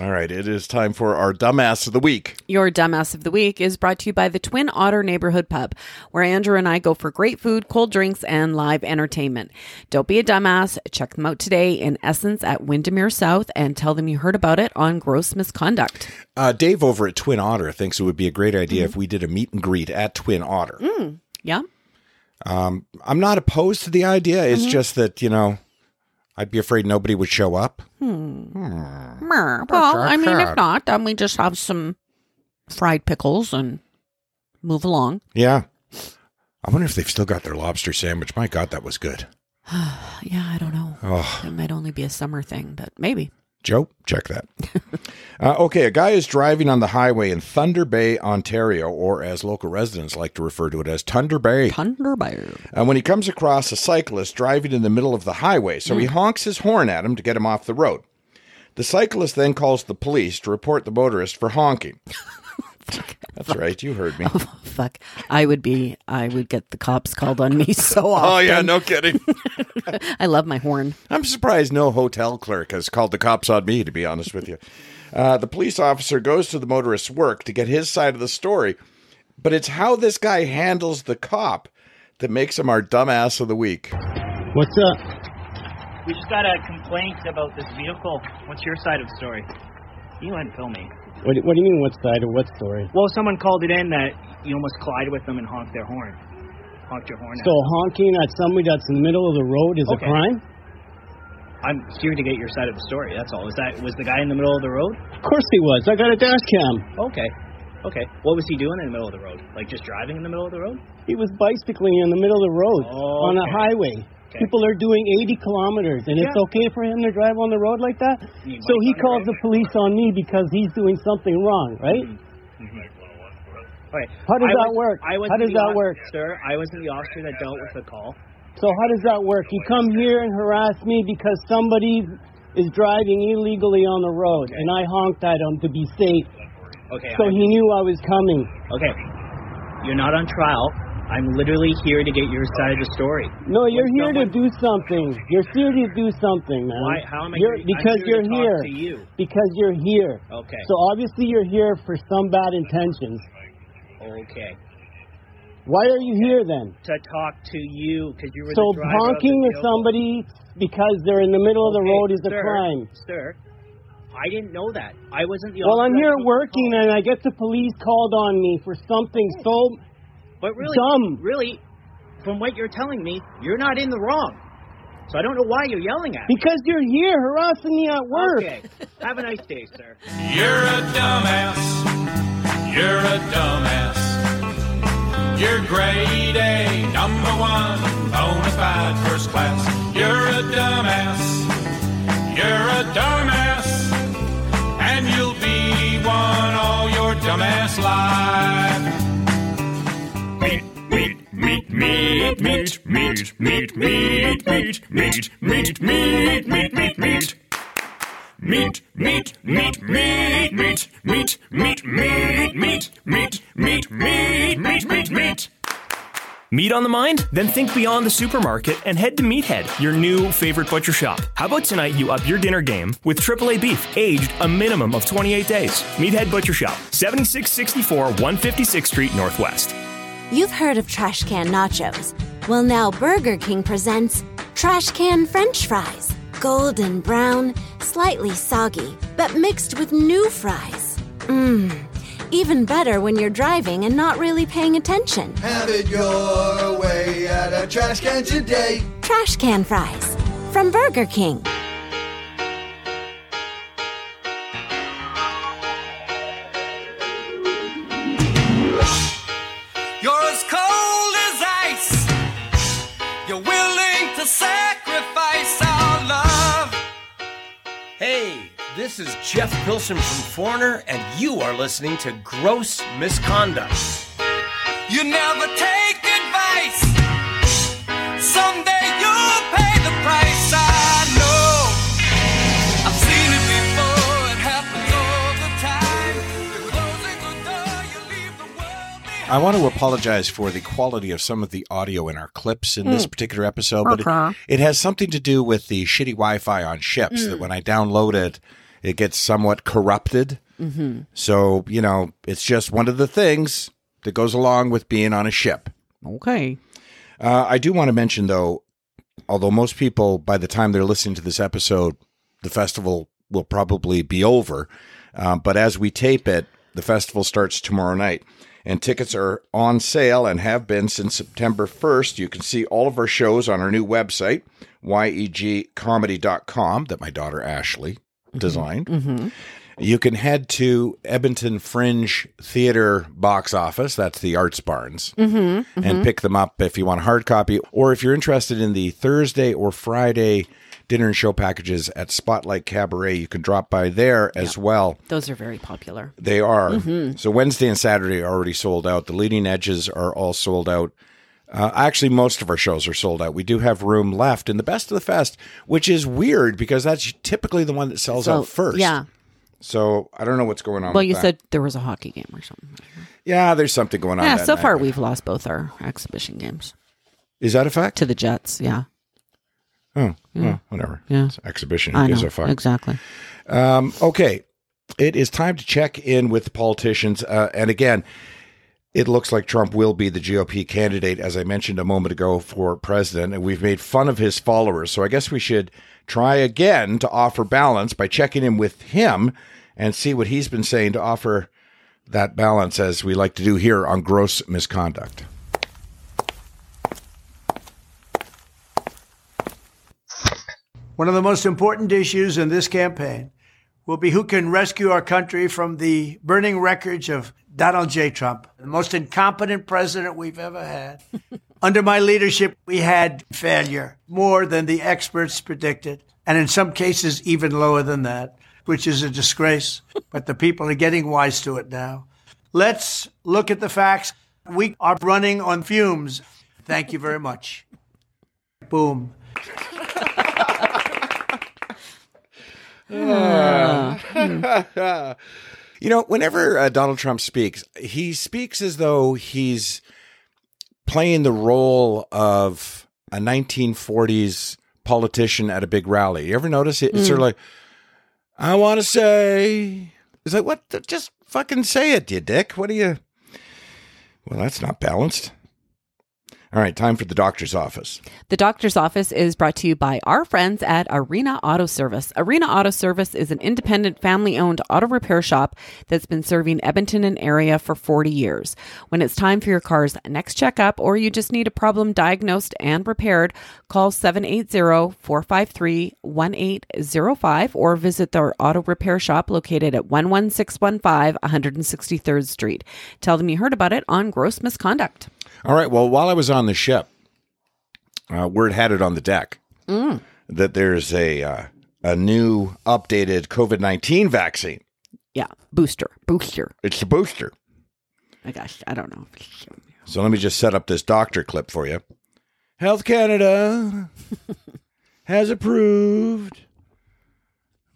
All right, it is time for our dumbass of the week. Your Dumbass of the Week is brought to you by the Twin Otter Neighborhood Pub, where Andrew and I go for great food, cold drinks, and live entertainment. Don't be a dumbass. Check them out today in Essence at Windermere South and tell them you heard about it on Grose Misconduct. Uh, Dave over at Twin Otter thinks it would be a great idea if we did a meet and greet at Twin Otter. Mm, yeah. Um, I'm not opposed to the idea. It's Mhm. just that, you know, I'd be afraid nobody would show up. Hmm. Mer. Well, I mean, if not, then we just have some fried pickles and move along. Yeah. I wonder if they've still got their lobster sandwich. My God, that was good. yeah, I don't know. Oh. It might only be a summer thing, but maybe. Joe, check that. uh, okay, a guy is driving on the highway in Thunder Bay, Ontario, or as local residents like to refer to it as Thunder Bay. Thunder Bay. And when he comes across a cyclist driving in the middle of the highway, so he Mm. honks his horn at him to get him off the road. The cyclist then calls the police to report the motorist for honking. That's right, you heard me. Fuck. I would be, I would get the cops called on me so often. Oh, yeah, no kidding. I love my horn. I'm surprised no hotel clerk has called the cops on me, to be honest with you. Uh, the police officer goes to the motorist's work to get his side of the story, but it's how this guy handles the cop that makes him our dumbass of the week. What's up? We just got a complaint about this vehicle. What's your side of the story? You went and film me. What, do- what do you mean, what side or what story? Well, someone called it in that you almost collided with them and honked their horn. Honked your horn. at So them. honking at somebody that's in the middle of the road is Okay. a crime? I'm here to get your side of the story. That's all. Is that was the guy in the middle of the road? Of course he was. I got a dash cam. Okay. Okay. What was he doing in the middle of the road? Like just driving in the middle of the road? He was bicycling in the middle of the road Oh, on a highway. Okay. People are doing 80 kilometers, and it's okay for him to drive on the road like that. You So he calls the police on me because he's doing something wrong, mm-hmm. right? Mm-hmm. Okay. How does I that was- work? I wasn't How does that off- work? Sir, I wasn't the officer that dealt with the call. So how does that work? You come here and harass me because somebody is driving illegally on the road, and I honked at him to be safe. Okay. So I- he knew I was coming. Okay. You're not on trial. I'm literally here to get your side of the story. No, you're here to do something. You're here to do something, man. Why? How am I You're, here- because here you're here. to you. Because you're here. Okay. So obviously you're here for some bad intentions. Okay. Why are you here then? To talk to you because you were So the driver of the honking at somebody because they're in the middle of the road is a crime. Sir, I didn't know that. I wasn't the Well, I'm here that took the working and I get the police called on me for something so But really, dumb. really, from what you're telling me, you're not in the wrong. So I don't know why you're yelling at me. because you're here harassing me at work. Okay. Have a nice day, sir. You're a dumbass. You're a dumbass. You're grade A, number one, bona fide first class. You're a dumbass. You're a dumbass. And you'll be one all your dumbass life. Meet, meet, meet, meet, meet, meet, meet, meet, meet, meet, meet, meet, meet. Meat, meat, meat, meat, meat, meat, meat, meat, meat, meat, meat, meat, meat, meat, meat. Meat on the mind? Then think beyond the supermarket and head to Meathead, your new favorite butcher shop. How about tonight you up your dinner game with AAA beef, aged a minimum of 28 days? Meathead Butcher Shop, 7664 156th Street Northwest. You've heard of trash can nachos. Well, now Burger King presents trash can french fries. Golden brown, slightly soggy, but mixed with new fries. Mmm. Even better when you're driving and not really paying attention. Have it your way at a trash can today. Trash can fries from Burger King. This is Jeff Pilson from Foreigner, and you are listening to Grose Misconduct. You never take advice. Someday you'll pay the price. I know. I've seen it before. It happens all the time. Closing the door. You leave the world. I want to apologize for the quality of some of the audio in our clips in this Hmm. particular episode, but Okay. it, it has something to do with the shitty Wi-Fi on ships. That Mm. when I download it, it gets somewhat corrupted. Mm-hmm. So you know, it's just one of the things that goes along with being on a ship. Okay. Uh, I do want to mention, though, although most people, by the time they're listening to this episode, the festival will probably be over. Uh, but as we tape it, the festival starts tomorrow night. And tickets are on sale and have been since September 1st. You can see all of our shows on our new website, yegcomedy.com, that my daughter Ashley designed. Mm-hmm. You can head to Edmonton Fringe Theater box office. That's the Arts Barns. Mhm, And mhm. pick them up if you want a hard copy. Or if you're interested in the Thursday or Friday dinner and show packages at Spotlight Cabaret, you can drop by there as well. Those are very popular. They are. Mhm. So Wednesday and Saturday are already sold out. The leading edges are all sold out. Uh, actually, most of our shows are sold out. We do have room left in the Best of the Fest, which is weird because that's typically the one that sells So, out first. yeah. So I don't know what's going on. Well, you that. said there was a hockey game or something. yeah, there's something going on. Yeah, so night. far we've lost both our exhibition games is that a fact to the Jets. Yeah. Oh, Yeah. well, whatever. Yeah. It's exhibition. I Who know, a fuck? exactly. Um, okay, it is time to check in with the politicians, uh, and again, it looks like Trump will be the GOP candidate, as I mentioned a moment ago, for president. And we've made fun of his followers. So I guess we should try again to offer balance by checking in with him and see what he's been saying to offer that balance, as we like to do here on Grose Misconduct. One of the most important issues in this campaign will be who can rescue our country from the burning wreckage of Donald J. Trump, the most incompetent president we've ever had. Under my leadership, we had failure more than the experts predicted, and in some cases, even lower than that, which is a disgrace. But the people are getting wise to it now. Let's look at the facts. We are running on fumes. Thank you very much. Boom. Ah. Hmm. You know, whenever uh, Donald Trump speaks, he speaks as though he's playing the role of a 1940s politician at a big rally. You ever notice it? It's sort of Mm. like, I want to say, it's like, what? the- Just fucking say it, you dick. What are you? Well, that's not balanced. All right, time for the doctor's office. The doctor's office is brought to you by our friends at Arena Auto Service. Arena Auto Service is an independent family owned auto repair shop that's been serving Edmonton and area for 40 years. When it's time for your car's next checkup or you just need a problem diagnosed and repaired, call 780 453 1805 or visit their auto repair shop located at 11615 163rd Street. Tell them you heard about it on Grose Misconduct. All right. Well, while I was on the ship, uh, word had it on the deck Mm. that there's a uh, a new updated COVID nineteen vaccine. Yeah, booster, booster. It's the booster. My gosh, I don't know. So let me just set up this doctor clip for you. Health Canada has approved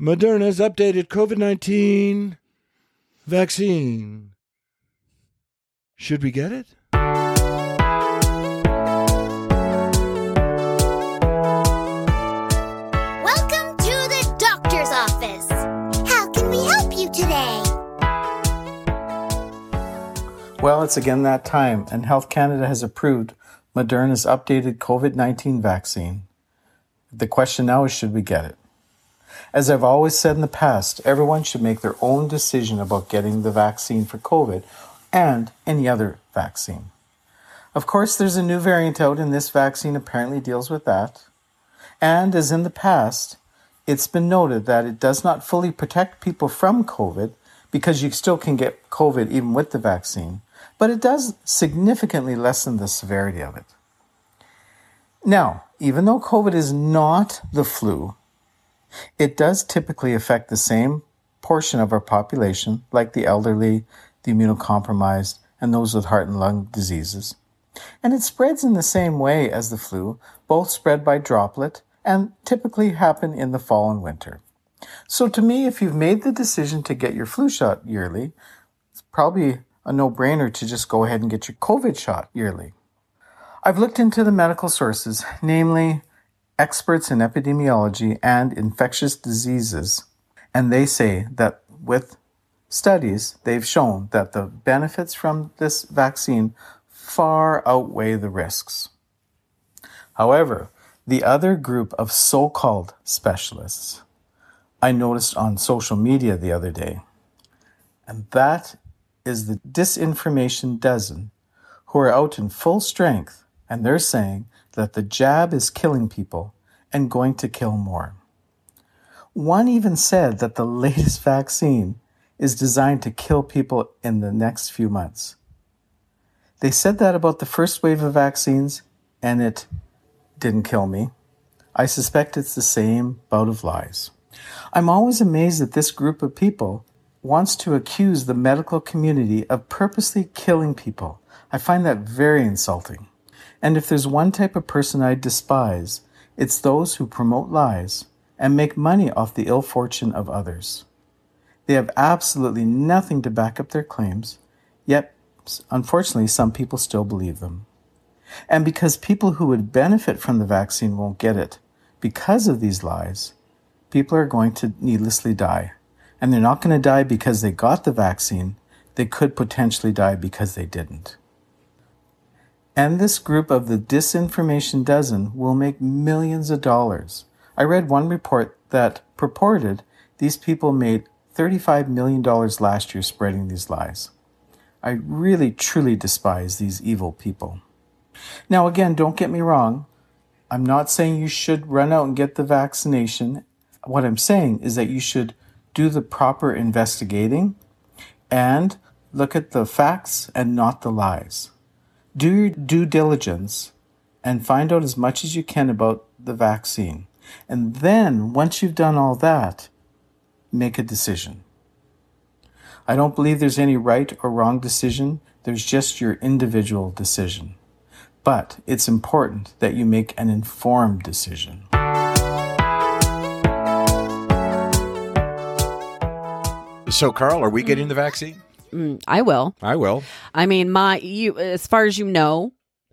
Moderna's updated COVID 19 vaccine. Should we get it? Well, it's again that time, and Health Canada has approved Moderna's updated COVID 19 vaccine. The question now is should we get it? As I've always said in the past, everyone should make their own decision about getting the vaccine for COVID and any other vaccine. Of course, there's a new variant out, and this vaccine apparently deals with that. And as in the past, it's been noted that it does not fully protect people from COVID because you still can get COVID even with the vaccine, but it does significantly lessen the severity of it. Now, even though COVID is not the flu, it does typically affect the same portion of our population, like the elderly, the immunocompromised, and those with heart and lung diseases. And it spreads in the same way as the flu, both spread by droplet and typically happen in the fall and winter. So to me, if you've made the decision to get your flu shot yearly, it's probably a no-brainer to just go ahead and get your COVID shot yearly. I've looked into the medical sources, namely experts in epidemiology and infectious diseases, and they say that with studies, they've shown that the benefits from this vaccine far outweigh the risks. However, the other group of so called specialists I noticed on social media the other day, and that is the disinformation dozen who are out in full strength and they're saying that the jab is killing people and going to kill more. One even said that the latest vaccine is designed to kill people in the next few months. They said that about the first wave of vaccines, and it didn't kill me. I suspect it's the same bout of lies. I'm always amazed that this group of people wants to accuse the medical community of purposely killing people. I find that very insulting. And if there's one type of person I despise, it's those who promote lies and make money off the ill fortune of others. They have absolutely nothing to back up their claims, yet, unfortunately, some people still believe them. And because people who would benefit from the vaccine won't get it because of these lies, people are going to needlessly die. And they're not going to die because they got the vaccine, they could potentially die because they didn't. And this group of the disinformation dozen will make millions of dollars. I read one report that purported these people made $35 million last year spreading these lies. I really truly despise these evil people. Now, again, don't get me wrong. I'm not saying you should run out and get the vaccination. What I'm saying is that you should do the proper investigating and look at the facts and not the lies. Do your due diligence and find out as much as you can about the vaccine. And then, once you've done all that, make a decision. I don't believe there's any right or wrong decision, there's just your individual decision. But it's important that you make an informed decision. So, Carole, are we getting the vaccine? Mm, I will. I will. I mean, my you as far as you know,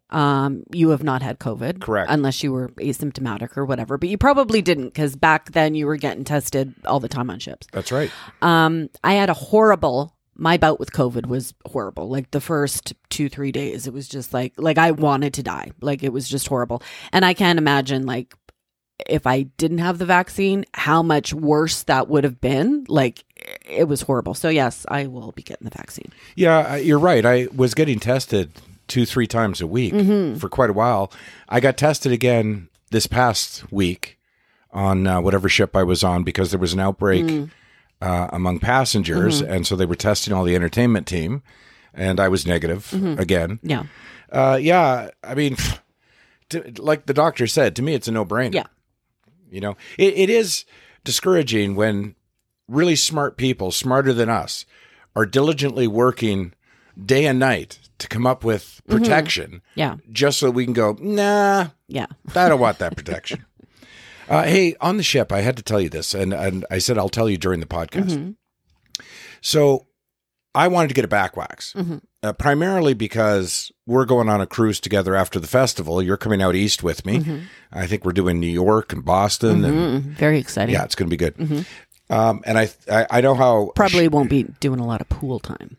um, you have not had COVID, Correct. Unless you were asymptomatic or whatever, but you probably didn't because back then you were getting tested all the time on ships. That's right. Um, I had a horrible. My bout with COVID was horrible. Like the first two, three days, it was just like like I wanted to die. Like it was just horrible, and I can't imagine like if I didn't have the vaccine, how much worse that would have been. Like it was horrible. So yes, I will be getting the vaccine. Yeah, you're right. I was getting tested two, three times a week Mhm. for quite a while. I got tested again this past week on uh, whatever ship I was on because there was an outbreak Mm. uh, among passengers, Mhm. and so they were testing all the entertainment team, and I was negative Mhm. again. Yeah. Uh, yeah. I mean, to, like the doctor said, to me, it's a no brainer. Yeah. You know, it, it is discouraging when really smart people, smarter than us, are diligently working day and night to come up with Mhm. protection. Yeah. Just so we can go, nah, Yeah. I don't want that protection. uh, hey, on the ship, I had to tell you this, and, and I said I'll tell you during the podcast. Mhm. So I wanted to get a back wax, Mhm. uh, primarily because we're going on a cruise together after the festival. You're coming out east with me. Mhm. I think we're doing New York and Boston. And Very exciting. Yeah, it's going to be good. Um, and I, I, I know how Probably won't be doing a lot of pool time.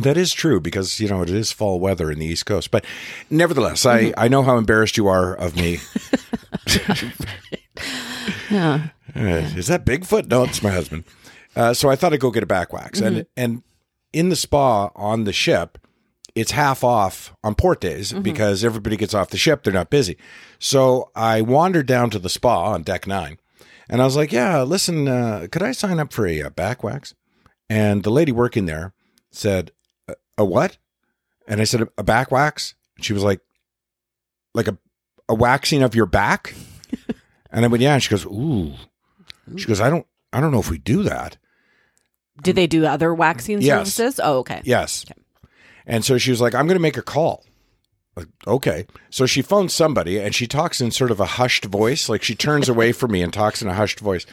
that is true because you know it is fall weather in the East Coast. But nevertheless, I, Mhm. I know how embarrassed you are of me. Yeah. Uh, Is that Bigfoot? No, it's my husband. Uh, so I thought I'd go get a back wax, and Mhm. and in the spa on the ship, it's half off on port days Mhm. because everybody gets off the ship; they're not busy. So I wandered down to the spa on deck nine, and I was like, "Yeah, listen, uh, could I sign up for a, uh back wax?" And the lady working there said, "A, a what?" And I said, "A back wax." And she was like, "Like a a waxing of your back?" and I went, "Yeah." And she goes, "Ooh." She goes, "I don't, I don't know if we do that." Do they do other waxing Yes. services? Oh, okay. Yes. And so she was like, I'm going to make a call. Like, okay. So she phones somebody and she talks in sort of a hushed voice. Like she turns away from me and talks in a hushed voice.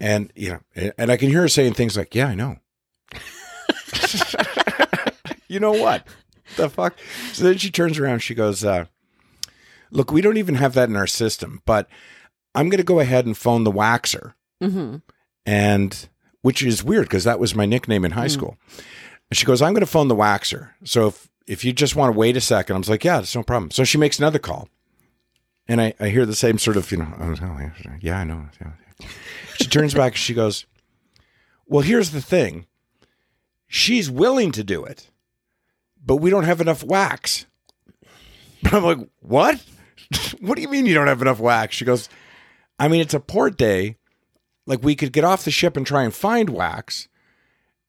And, you know, and- and I can hear her saying things like, yeah, I know. you know what? The fuck? So then she turns around. She goes, uh, look, we don't even have that in our system, but I'm going to go ahead and phone the waxer Mm-hmm. and which is weird because that was my nickname in high Mm. school. And she goes, "I'm going to phone the waxer. So if if you just want to wait a second, I was like, yeah, it's no problem." So she makes another call, and I, I hear the same sort of you know, oh, yeah, I know. She turns back and she goes, "Well, here's the thing. She's willing to do it, but we don't have enough wax." I'm like, "What? what do you mean you don't have enough wax?" She goes, "I mean, it's a port day." like we could get off the ship and try and find wax.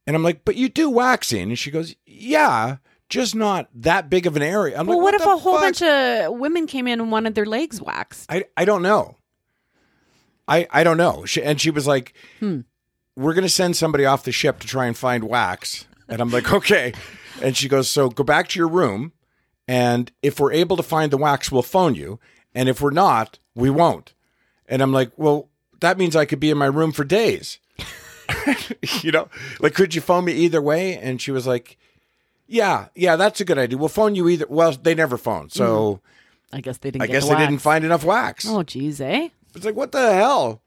And I'm like, but you do waxing. And she goes, yeah, just not that big of an area. I'm well, like, what, if the a whole fuck? bunch of women came in and wanted their legs waxed? I, I don't know. I, I don't know. She, and she was like, Hmm. we're going to send somebody off the ship to try and find wax. And I'm like, okay. And she goes, so go back to your room. And if we're able to find the wax, we'll phone you. And if we're not, we won't. And I'm like, well, that means I could be in my room for days. you know, like, could you phone me either way? And she was like, yeah, yeah, that's a good idea. We'll phone you either. Well, they never phone. So I guess they didn't. I get guess the they wax. didn't find enough wax. Oh, geez, eh? It's like, what the hell?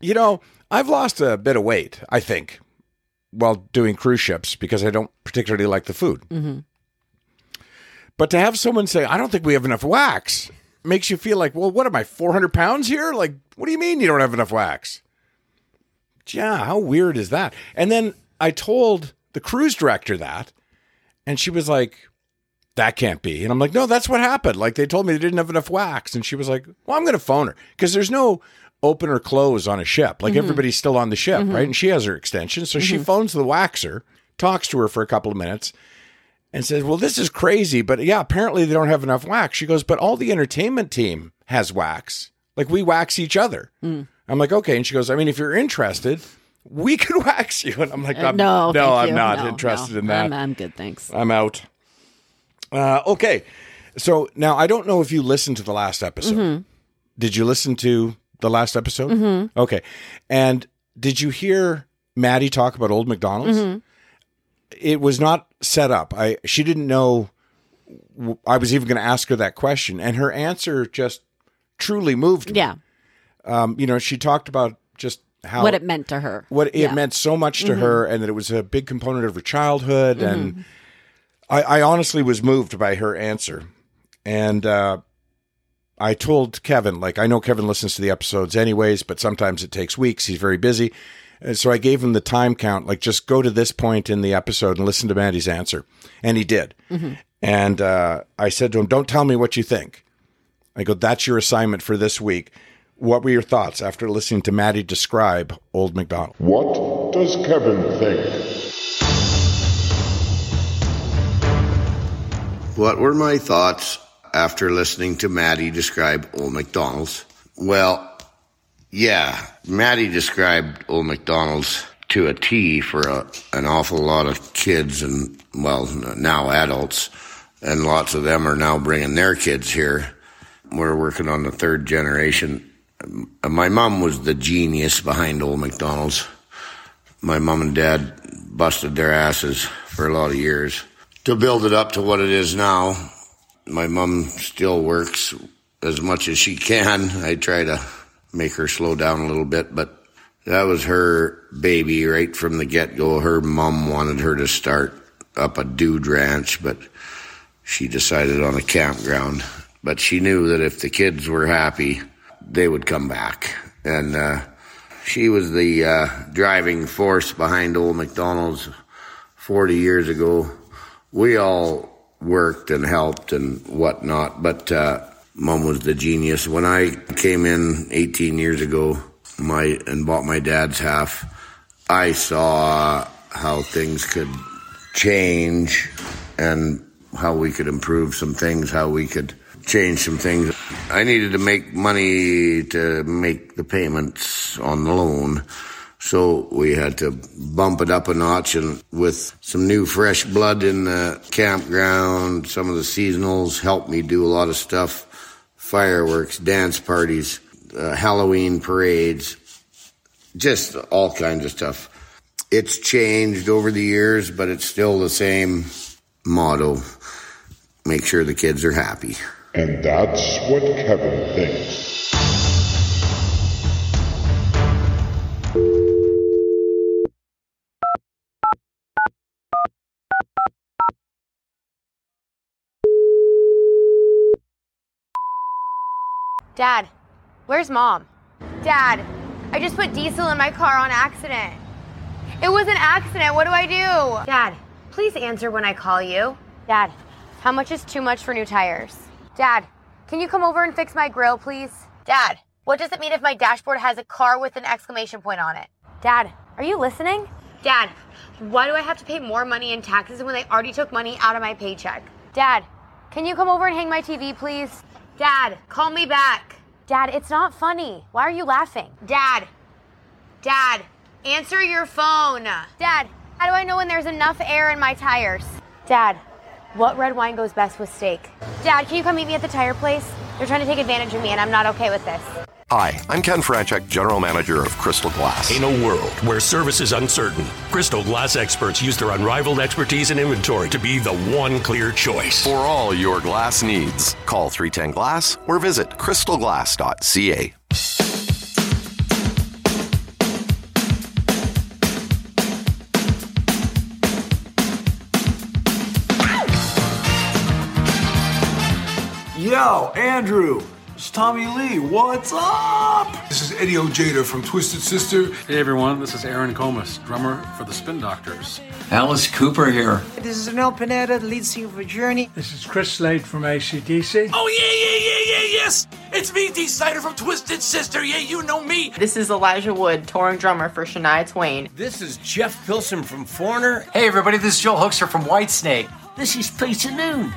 You know, I've lost a bit of weight, I think. while doing cruise ships because I don't particularly like the food. hmm But to have someone say, I don't think we have enough wax, makes you feel like, well, what am I, 400 pounds here? Like, what do you mean you don't have enough wax? Yeah, how weird is that? And then I told the cruise director that, and she was like, that can't be. And I'm like, no, that's what happened. Like, they told me they didn't have enough wax. And she was like, well, I'm going to phone her because there's no open or close on a ship. Like, Mhm. everybody's still on the ship, Mhm. right? And she has her extension. So she Mhm. phones the waxer, talks to her for a couple of minutes and says, Well, this is crazy, but yeah, apparently they don't have enough wax. She goes, But all the entertainment team has wax. Like we wax each other. Mm. I'm like, Okay. And she goes, I mean, if you're interested, we could wax you. And I'm like, Uh, I'm, no, no, I'm you. not No, interested no. in that. I'm, I'm good, thanks. I'm out. Uh, okay. So now I don't know if you listened to the last episode. Mhm. Did you listen to the last episode? Mhm. Okay. And did you hear Madi talk about Old MacDonald's? Mhm. It was not set up. I she didn't know I was even going to ask her that question, and her answer just truly moved me. Yeah. Um, you know, she talked about just how what it meant to her. what it Yeah. meant so much to Mhm. her and that it was a big component of her childhood Mm-hmm. and I, I honestly was moved by her answer and uh, i told kevin like i know kevin listens to the episodes anyways but sometimes it takes weeks he's very busy and so i gave him the time count like just go to this point in the episode and listen to Madi's answer and he did Mhm. and uh, i said to him don't tell me what you think i go that's your assignment for this week what were your thoughts after listening to Madi describe Old MacDonald What does Kevin think? What were my thoughts after listening to Madi describe Old MacDonald's? Well, yeah, Madi described Old MacDonald's to a T for a, an awful lot of kids and, well, now adults. And lots of them are now bringing their kids here. We're working on the third generation. My mom was the genius behind Old MacDonald's. My mom and dad busted their asses for a lot of years to build it up to what it is now. My mom still works as much as she can. I try to make her slow down a little bit, but that was her baby right from the get go. Her mom wanted her to start up a dude ranch, but she decided on a campground. But she knew that if the kids were happy, they would come back. And uh, she was the uh, driving force behind Old MacDonald's 40 years ago. We all worked and helped and whatnot, but uh, mom was the genius. When I came in 18 years ago, my and bought my dad's half, I saw how things could change and how we could improve some things, how we could change some things. I needed to make money to make the payments on the loan. So we had to bump it up a notch and with some new fresh blood in the campground, some of the seasonals helped me do a lot of stuff. Fireworks, dance parties, uh, Halloween parades, just all kinds of stuff. It's changed over the years, but it's still the same motto. Make sure the kids are happy. And that's what Kevin thinks. Dad, where's mom? Dad, I just put diesel in my car on accident. It was an accident. What do I do? Dad, please answer when I call you. Dad, how much is too much for new tires? Dad, can you come over and fix my grill, please? Dad, what does it mean if my dashboard has a car with an exclamation point on it? Dad, are you listening? Dad, why do I have to pay more money in taxes when they already took money out of my paycheck? Dad, can you come over and hang my TV, please? Dad, call me back. Dad, it's not funny. Why are you laughing? Dad, Dad, answer your phone. Dad, how do I know when there's enough air in my tires? Dad, what red wine goes best with steak? Dad, can you come meet me at the tire place? They're trying to take advantage of me and I'm not okay with this. Hi, I'm Ken Franchek, General Manager of Crystal Glass. In a world where service is uncertain, Crystal Glass experts use their unrivaled expertise and inventory to be the one clear choice. For all your glass needs, call 310 Glass or visit crystalglass.ca. Yo, Andrew. It's Tommy Lee. What's up? This is Eddie Ojeda from Twisted Sister. Hey everyone, this is Aaron Comess, drummer for the Spin Doctors. Alice Cooper here. This is Arnel Pineda, the lead singer for Journey. This is Chris Slade from ACDC. Oh, yeah, yeah, yeah, yeah, yes! It's me, Dee Snider from Twisted Sister. Yeah, you know me. This is Elijah Wood, touring drummer for Shania Twain. This is Jeff Pilson from Foreigner. Hey everybody, this is Joel Hoekstra from Whitesnake. This is Peter Noone,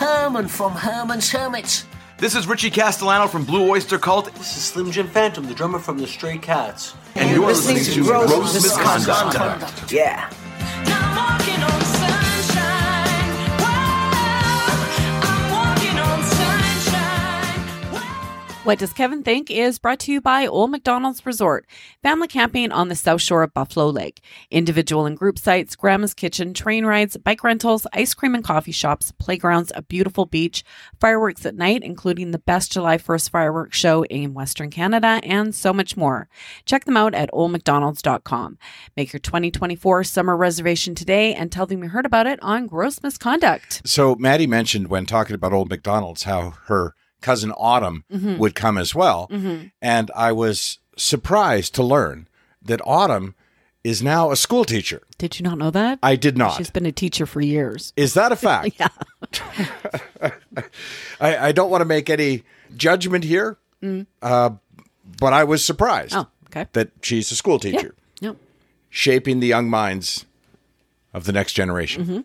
Herman from Herman's Hermits. This is Richie Castellano from Blue Oyster Cult. This is Slim Jim Phantom, the drummer from the Stray Cats. And, you're listening, to Grose, Misconduct. Yeah. What Does Kevin Think is brought to you by Old MacDonald's Resort, family camping on the south shore of Buffalo Lake. Individual and group sites, grandma's kitchen, train rides, bike rentals, ice cream and coffee shops, playgrounds, a beautiful beach, fireworks at night, including the best July 1st fireworks show in Western Canada, and so much more. Check them out at oldmcdonalds.com. Make your 2024 summer reservation today and tell them you heard about it on Grose Misconduct. So Madi mentioned when talking about Old MacDonald's how her cousin Autumn Mhm. would come as well. Mhm. And I was surprised to learn that Autumn is now a school teacher. Did you not know that? I did not. She's been a teacher for years. Is that a fact? yeah. I, I don't want to make any judgment here, Mm. uh, but I was surprised Oh, okay. that she's a school teacher, Yeah. Yep. shaping the young minds of the next generation. Mhm.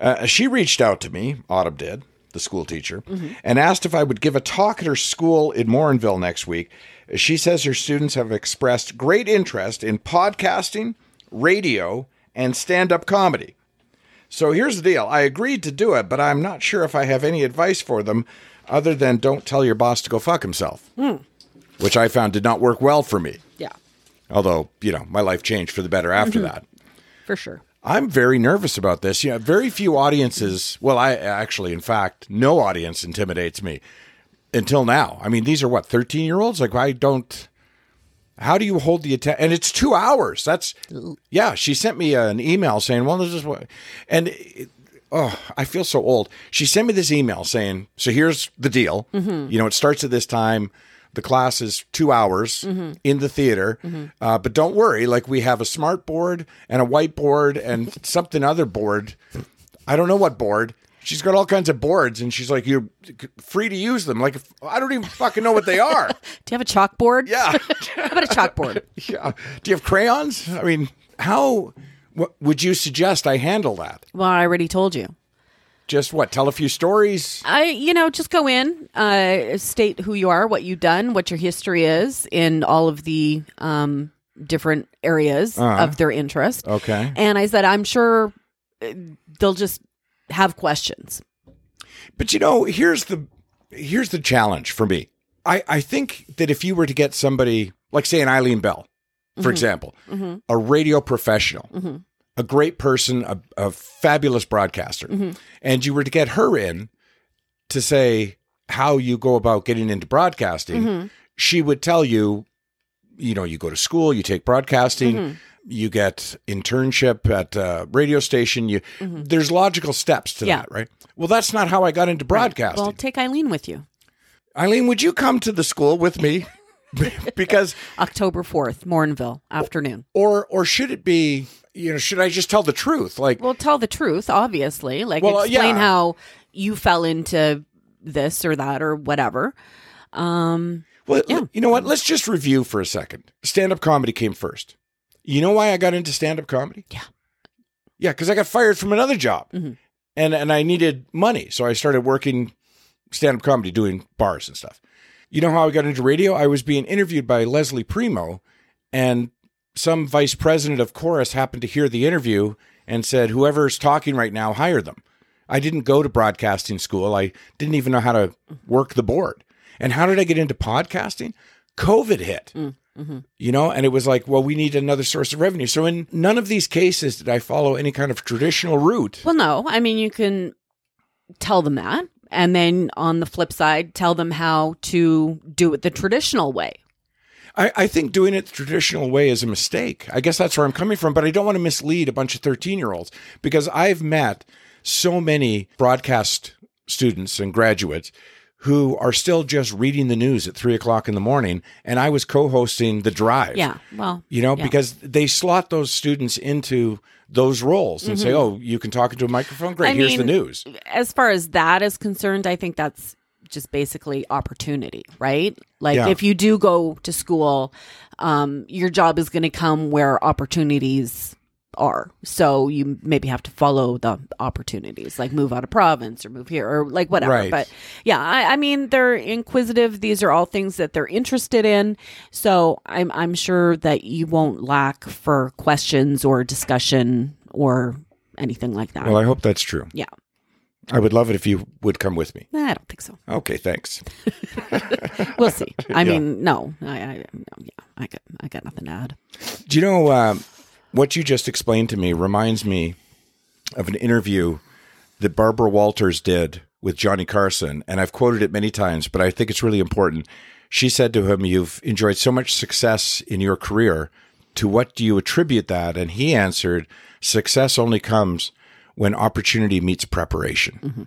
Uh, she reached out to me, Autumn did, the school teacher, Mhm. and asked if I would give a talk at her school in Morinville next week. She says her students have expressed great interest in podcasting, radio, and stand up comedy. So here's the deal I agreed to do it, but I'm not sure if I have any advice for them other than don't tell your boss to go fuck himself, Hmm. which I found did not work well for me. Yeah, Although, you know, my life changed for the better after Mhm. that. for sure. I'm very nervous about this. You know, very few audiences. Well, I actually, in fact, no audience intimidates me until now. I mean, these are what thirteen year olds. Like, I don't. How do you hold the attention? And it's two hours. That's yeah. She sent me an email saying, "Well, this is what," and it, oh, I feel so old. She sent me this email saying, "So here's the deal. Mhm. You know, it starts at this time." The class is two hours Mhm. in the theater, Mhm. uh, but don't worry. Like we have a smart board and a whiteboard and something other board. I don't know what board. She's got all kinds of boards, and she's like, "You're free to use them." Like I don't even fucking know what they are. Do you have a chalkboard? Yeah. How about a chalkboard? yeah. Do you have crayons? I mean, how what would you suggest I handle that? Well, I already told you. Just what? Tell a few stories. I, you know, just go in, uh, state who you are, what you've done, what your history is in all of the um, different areas Uh-huh. of their interest. Okay. And I said, I'm sure uh, they'll just have questions. But you know, here's the here's the challenge for me. I I think that if you were to get somebody like say an Eileen Bell, for Mhm. example, Mhm. a radio professional, Mhm. A great person, a, a fabulous broadcaster, Mhm. and you were to get her in to say how you go about getting into broadcasting, Mhm. she would tell you, you know, you go to school, you take broadcasting, Mhm. you get internship at a radio station. You Mhm. there's logical steps to Yeah. that, right? Well, that's not how I got into broadcasting. Well, take Eileen with you. Eileen, would you come to the school with me? because October 4th, Morinville, afternoon. or or should it be, you know, should I just tell the truth? Like Well, tell the truth, obviously. Like, Well, uh, explain yeah. how you fell into this or that or whatever. Um, Well, you know what? Let's just review for a second. Stand up comedy came first. You know why I got into stand up comedy? Yeah. Yeah, because I got fired from another job Mhm. and, and I needed money. So I started working stand up comedy, doing bars and stuff. You know how I got into radio? I was being interviewed by Leslie Primo, and some vice president of Corus happened to hear the interview and said, Whoever's talking right now, hire them. I didn't go to broadcasting school. I didn't even know how to work the board. And how did I get into podcasting? COVID hit, mhm. you know, and it was like, well, we need another source of revenue. So in none of these cases did I follow any kind of traditional route. Well, no. I mean, you can tell them that. And then on the flip side, tell them how to do it the traditional way. I, I think doing it the traditional way is a mistake. I guess that's where I'm coming from, but I don't want to mislead a bunch of 13 year olds because I've met so many broadcast students and graduates who are still just reading the news at three o'clock in the morning, and I was co-hosting the drive. Yeah, well, you know, yeah. because they slot those students into those roles and say, Mhm. "Oh, you can talk into a microphone. Great, I here's the news." As far as that is concerned, I think that's just basically opportunity, right? Like Yeah. if you do go to school, um, your job is going to come where opportunities are. So you maybe have to follow the opportunities, like move out of province or move here or like whatever. Right. But yeah, I, I mean they're inquisitive. These are all things that they're interested in. So I'm I'm sure that you won't lack for questions or discussion or anything like that. Well, I hope that's true. Yeah. I would love it if you would come with me. Nah, I don't think so. Okay, thanks. We'll see. I Yeah. mean, no, I, I, no, yeah, I got, I got nothing to add. Do you know um, what you just explained to me reminds me of an interview that Barbara Walters did with Johnny Carson, and I've quoted it many times, but I think it's really important. She said to him, "You've enjoyed so much success in your career. To what do you attribute that?" And he answered, "Success only comes when opportunity meets preparation." Mm-hmm.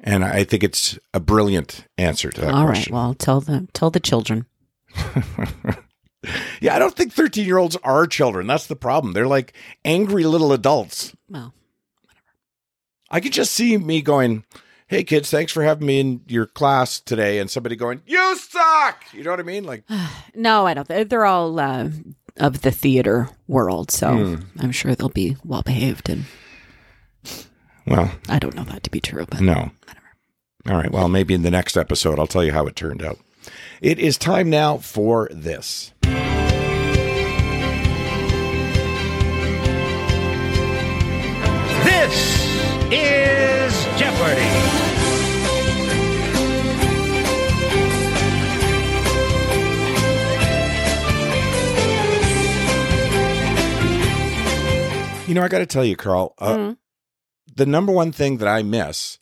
And I think it's a brilliant answer to that All right. question. Well, tell them, tell the children. Yeah, I don't think 13 year olds are children. That's the problem. They're like angry little adults. Well, whatever. I could just see me going, Hey, kids, thanks for having me in your class today. And somebody going, You suck. You know what I mean? Like, No, I don't. They're, they're all uh, of the theater world, so Hmm. I'm sure they'll be well behaved. And well, I don't know that to be true, but no. All right. Well, maybe in the next episode, I'll tell you how it turned out. It is time now for this. This is Jeopardy! You know, I got to tell you, Carole, uh, Mm-hmm. the number one thing that I miss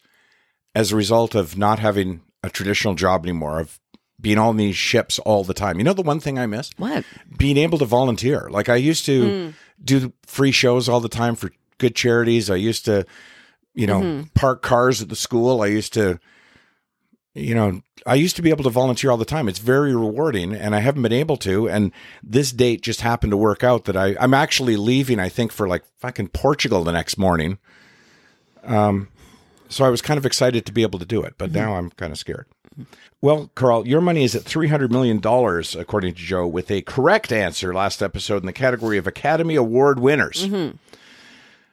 as a result of not having a traditional job anymore, of being on these ships all the time. You know, the one thing I miss? What? Being able to volunteer. Like I used to Mm. do free shows all the time for good charities. I used to, you know, Mhm. park cars at the school. I used to, you know, I used to be able to volunteer all the time. It's very rewarding, and I haven't been able to. And this date just happened to work out that I, I'm actually leaving, I think, for like fucking Portugal the next morning. Um, so I was kind of excited to be able to do it, but now I'm kind of scared. Well, Carole, your money is at $300 million, according to Joe, with a correct answer last episode in the category of Academy Award winners. Mhm.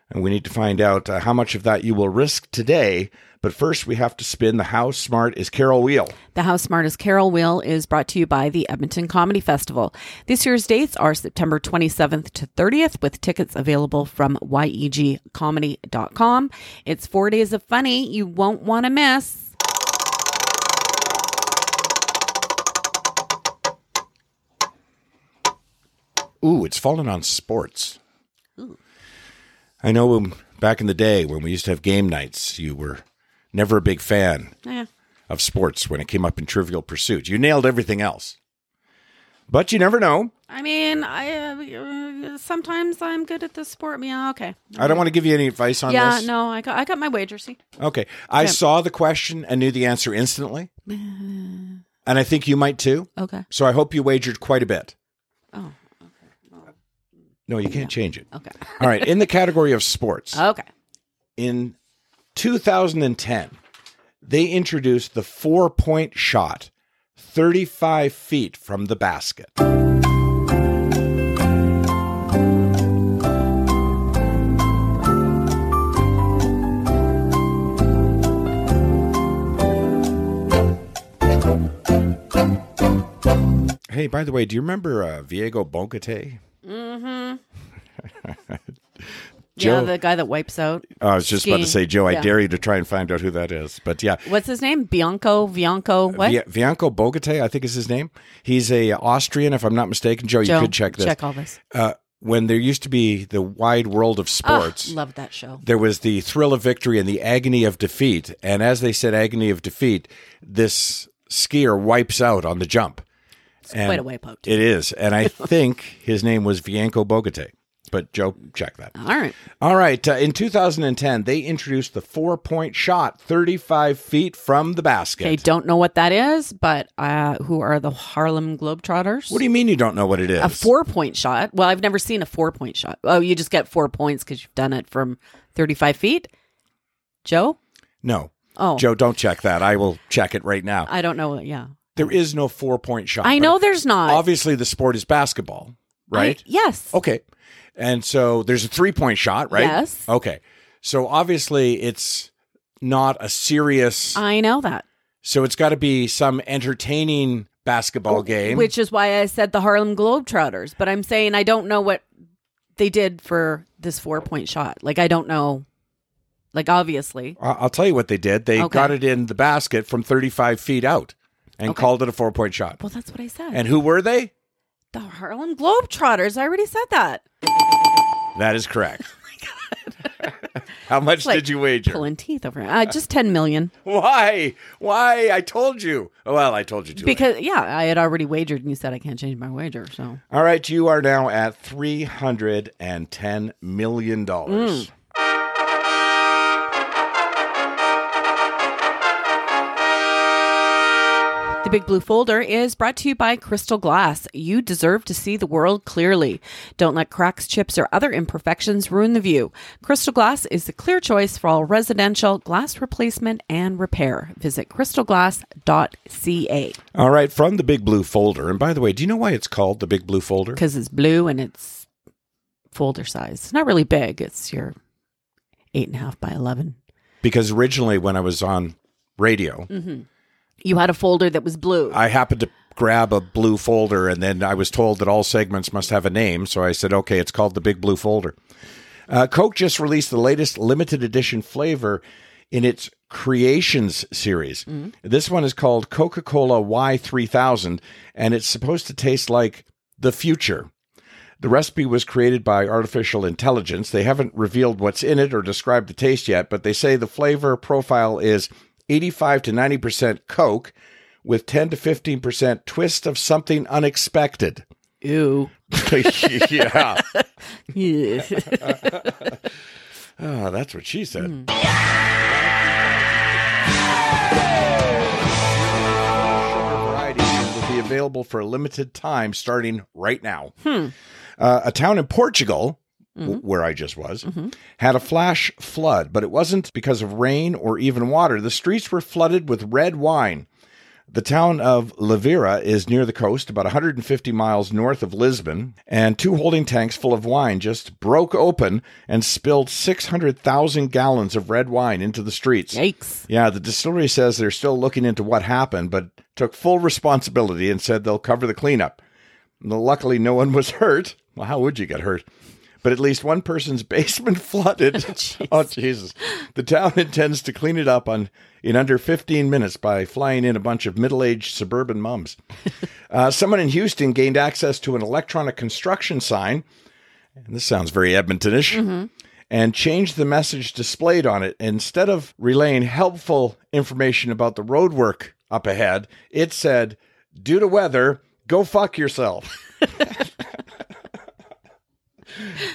And we need to find out uh, how much of that you will risk today. But first, we have to spin the How Smart is Carole Wheel. The How Smart is Carole Wheel is brought to you by the Edmonton Comedy Festival. This year's dates are September 27th to 30th, with tickets available from yegcomedy.com. It's four days of funny you won't want to miss. Ooh, it's fallen on sports. Ooh. I know um, back in the day when we used to have game nights, you were never a big fan Eh. of sports when it came up in Trivial Pursuit. You nailed everything else. But you never know. I mean, I uh, sometimes I'm good at this sport. Yeah, okay. I don't want to give you any advice on yeah, this. Yeah, no, I got I got my wager. See, Okay. I Okay. saw the question and knew the answer instantly. And I think you might too. Okay. So I hope you wagered quite a bit. No, you can't change it. Okay. All right. In the category of sports, okay. in 2010, they introduced the four point shot 35 feet from the basket. Hey, by the way, do you remember uh, Viego Bogate? Mm-hmm. Joe- yeah, the guy that wipes out. I was just about to say, Joe, I Yeah. dare you to try and find out who that is. But yeah, What's his name? Bianco. Bianco. What? Vi- Bianco Bogate, I think is his name. He's a Austrian, if I'm not mistaken. Joe, Joe, you could check this. check all this. Uh, when there used to be the wide world of sports, Ah, loved that show. there was the thrill of victory and the agony of defeat. And as they said, agony of defeat, this skier wipes out on the jump. It's quite a wipeout, too. It is. And I think his name was Bianco Bogate. but Joe, check that. All right. All right. Uh, in 2010, they introduced the four point shot 35 feet from the basket. Okay, don't know what that is, but uh, who are the Harlem Globetrotters? What do you mean you don't know what it is? A four point shot. Well, I've never seen a four point shot. Oh, you just get four points because you've done it from 35 feet? Joe? no. Oh. Joe, don't check that. I will check it right now. I don't know. Yeah. There is no four point shot. I know there's not. Obviously, the sport is basketball, right? I- yes. Okay. And so there's a three point shot, right? Yes. Okay. So obviously, it's not a serious. I know that. So it's got to be some entertaining basketball oh, game. Oh, Which is why I said the Harlem Globetrotters. But I'm saying I don't know what they did for this four point shot. Like, I don't know. Like, obviously. I'll tell you what they did. They Okay. got it in the basket from 35 feet out and Okay. called it a four point shot. Well, that's what I said. And who were they? The Harlem Globetrotters. I already said that. That is correct. How much like did you wager? Pulling teeth over. Uh, just 10 million. Why? Why? I told you. Well, I told you to. Because, yeah, I had already wagered and you said I can't change my wager. So. All right, you are now at $310 million. Mm. The Big Blue Folder is brought to you by Crystal Glass. You deserve to see the world clearly. Don't let cracks, chips, or other imperfections ruin the view. Crystal Glass is the clear choice for all residential glass replacement and repair. Visit crystalglass.ca All right, from the Big Blue Folder. And by the way, do you know why it's called the Big Blue Folder? because it's blue and it's folder size. It's not really big. It's your eight and a half by 11. Because originally, when I was on radio, Mm-hmm. You had a folder that was blue. I happened to grab a blue folder, and then I was told that all segments must have a name. So I said, okay, it's called the Big Blue Folder. Uh, Coke just released the latest limited edition flavor in its Creations series. This one is called Coca Cola Y3000, and it's supposed to taste like the future. The recipe was created by artificial intelligence. They haven't revealed what's in it or described the taste yet, but they say the flavor profile is 85 to 90% Coke with 10 to 15% twist of something unexpected. Ew. yeah. Yeah. oh, that's what she said. Varieties will be available for a limited time starting right now. Hmm. Uh, a town in Portugal, Mhm. where I just was, Mhm. had a flash flood, but it wasn't because of rain or even water. The streets were flooded with red wine. The town of Levira is near the coast, about 150 miles north of Lisbon, and two holding tanks full of wine just broke open and spilled 600,000 gallons of red wine into the streets. Yikes. Yeah, the distillery says they're still looking into what happened, but took full responsibility and said they'll cover the cleanup. Luckily, no one was hurt. Well, how would you get hurt? But at least one person's basement flooded. oh, Jesus. The town intends to clean it up on in under 15 minutes by flying in a bunch of middle aged suburban mums. uh, someone in Houston gained access to an electronic construction sign. And this sounds very Edmontonish. And changed the message displayed on it. Instead of relaying helpful information about the road work up ahead, it said, Due to weather, go fuck yourself.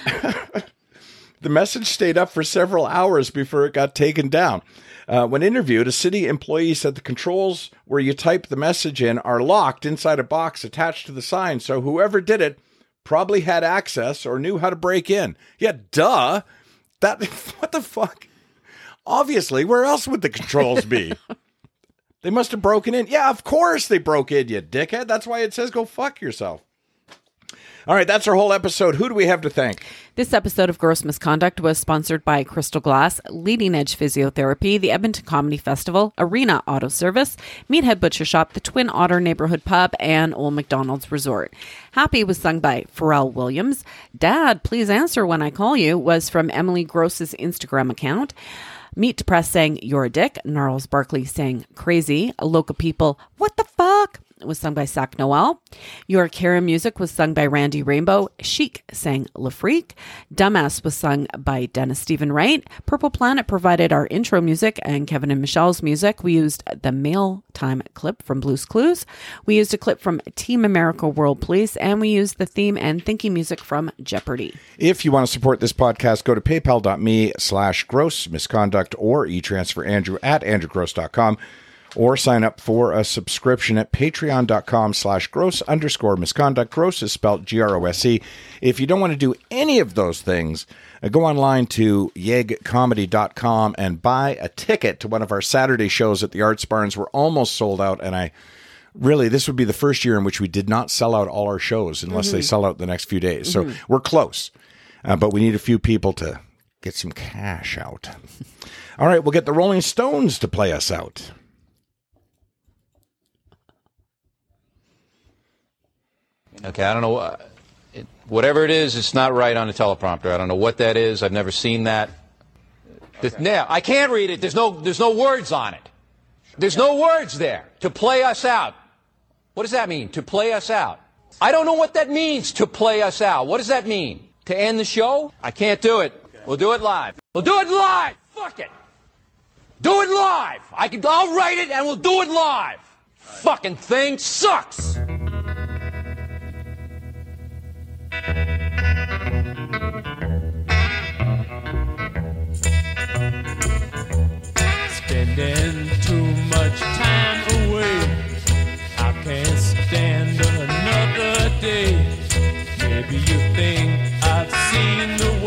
the message stayed up for several hours before it got taken down. Uh, when interviewed, a city employee said the controls where you type the message in are locked inside a box attached to the sign, so whoever did it probably had access or knew how to break in. Yeah, duh. That what the fuck? Obviously, where else would the controls be? they must have broken in. Yeah, of course they broke in, you dickhead. That's why it says go fuck yourself. All right, that's our whole episode. Who do we have to thank? This episode of Grose Misconduct was sponsored by Crystal Glass, Leading Edge Physiotherapy, the Edmonton Comedy Festival, Arena Auto Service, Meathead Butcher Shop, the Twin Otter Neighborhood Pub, and Old MacDonald's Resort. Happy was sung by Pharrell Williams. Dad, please answer when I call you was from Emily Grose's Instagram account. Meet Depressed saying, You're a dick. Gnarls Barkley saying, Crazy. Loca People, What the fuck? Was sung by Sak Noel. Your Karen music was sung by Randy Rainbow. Chic sang Le Freak. Dumbass was sung by Dennis Stephen Wright. Purple Planet provided our intro music and Kevin and Michelle's music. We used the mail time clip from Blues Clues. We used a clip from Team America World Police and we used the theme and thinking music from Jeopardy. If you want to support this podcast, go to paypal.me slash grose misconduct or e-transfer Andrew at andrewgrose.com or sign up for a subscription at patreon.com slash grose underscore misconduct. Grose is spelled G-R-O-S-E. If you don't want to do any of those things, uh, go online to yegcomedy.com and buy a ticket to one of our Saturday shows at the Arts Barns. We're almost sold out, and I really, this would be the first year in which we did not sell out all our shows unless they Mhm. sell out the next few days. So Mhm. we're close, uh, but we need a few people to get some cash out. all right, we'll get the Rolling Stones to play us out. Okay, I don't know. Uh, it, whatever it is, it's not right on the teleprompter. I don't know what that is. I've never seen that. This- yeah, I can't read it. There's no, there's no words on it. There's no words there to play us out. What does that mean? To play us out? I don't know what that means. To play us out. What does that mean? To end the show? I can't do it. We'll do it live. We'll do it live. Fuck it. Do it live. I can. I'll write it and we'll do it live. Fucking thing sucks. Spending too much time away. I can't stand another day. Maybe you think I've seen the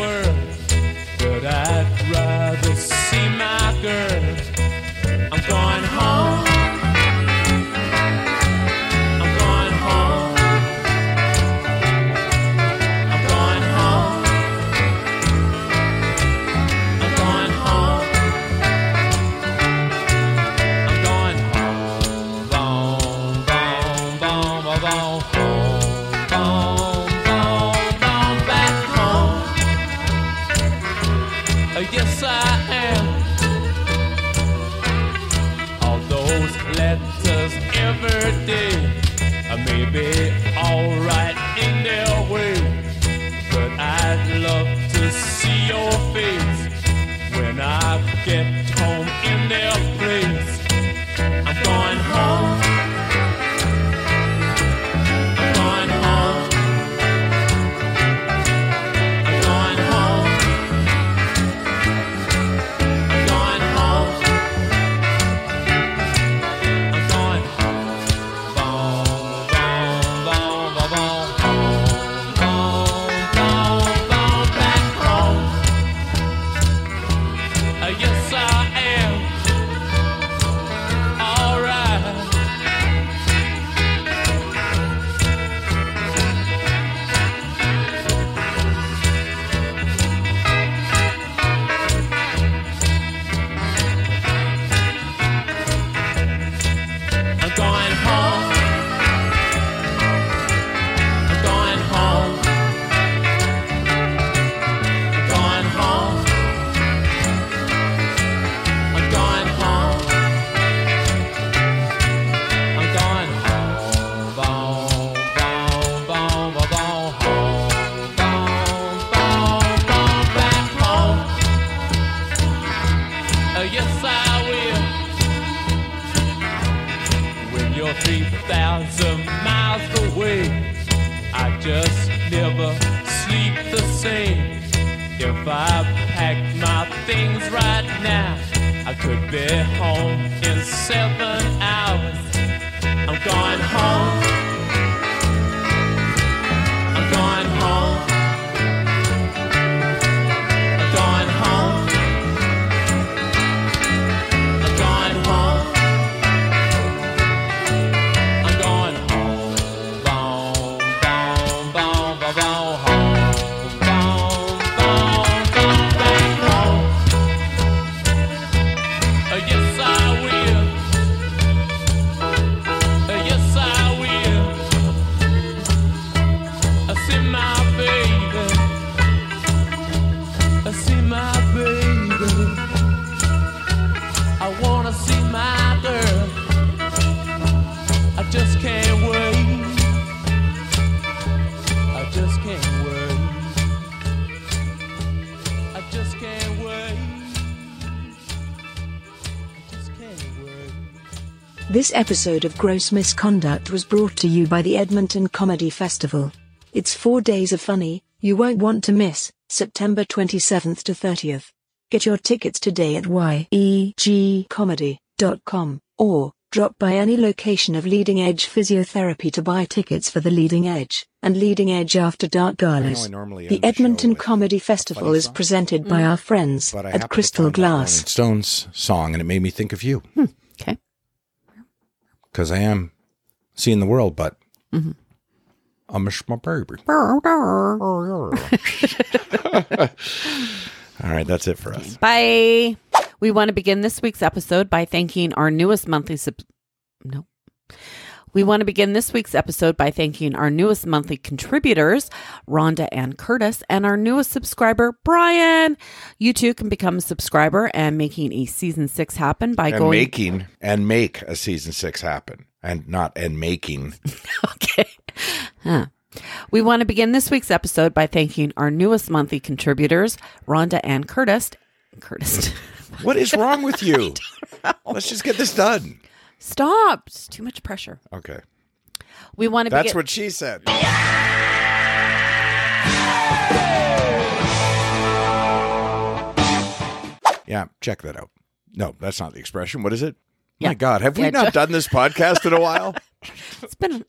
This episode of Grose Misconduct was brought to you by the Edmonton Comedy Festival. It's four days of funny, you won't want to miss, September 27th to 30th. Get your tickets today at yegcomedy.com or drop by any location of Leading Edge Physiotherapy to buy tickets for the Leading Edge and Leading Edge After Dark galas. The end the Edmonton Comedy Festival is presented by mm. our friends at Crystal find that Rolling Glass. Stones song, and it made me think of you. Hmm. Okay. Because I am seeing the world, but Mhm. I miss my baby. All right, that's it for us. Bye. We want to begin this week's episode by thanking our newest monthly sub. No. We want to begin this week's episode by thanking our newest monthly contributors, Rhonda and Curtis, and our newest subscriber, Brian. You too can become a subscriber and making a season six happen by and going. making and make a season six happen, and not and making. okay. Huh. We want to begin this week's episode by thanking our newest monthly contributors, Rhonda and Curtis. Curtis. What is wrong with you? Let's just get this done. Stop. It's too much pressure. Okay, We want to be that's begin. what she said. Yeah, check that out. No, that's not the expression. What is it? Yeah. My God, have we Yeah, not done this podcast in a while? it's been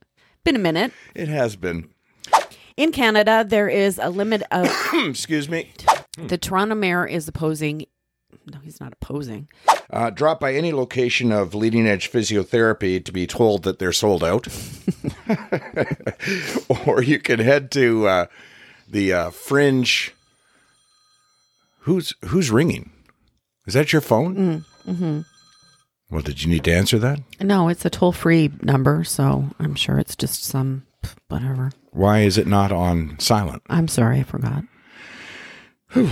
been a minute. It has been. In Canada, there is a limit of. Excuse me. The Toronto mayor is opposing. No, he's not opposing. Uh, drop by any location of leading edge physiotherapy to be told that they're sold out. or you can head to uh, the uh, Fringe. Who's who's ringing? Is that your phone? Mm-hmm. Well, did you need to answer that? No, it's a toll free number, so I'm sure it's just some whatever. Why is it not on silent? I'm sorry, I forgot.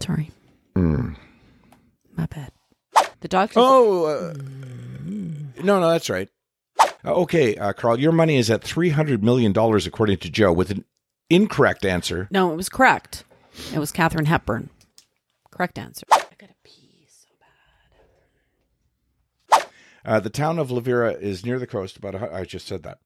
sorry, Hmm. my bad. The doctor. Oh, uh, no, no, that's right. Uh, okay, uh, Carole, your money is at three hundred million dollars, according to Joe, with an incorrect answer. No, it was correct. It was Katharine Hepburn. Correct answer. I gotta pee so bad. Uh, the town of Levira is near the coast. About a, I just said that.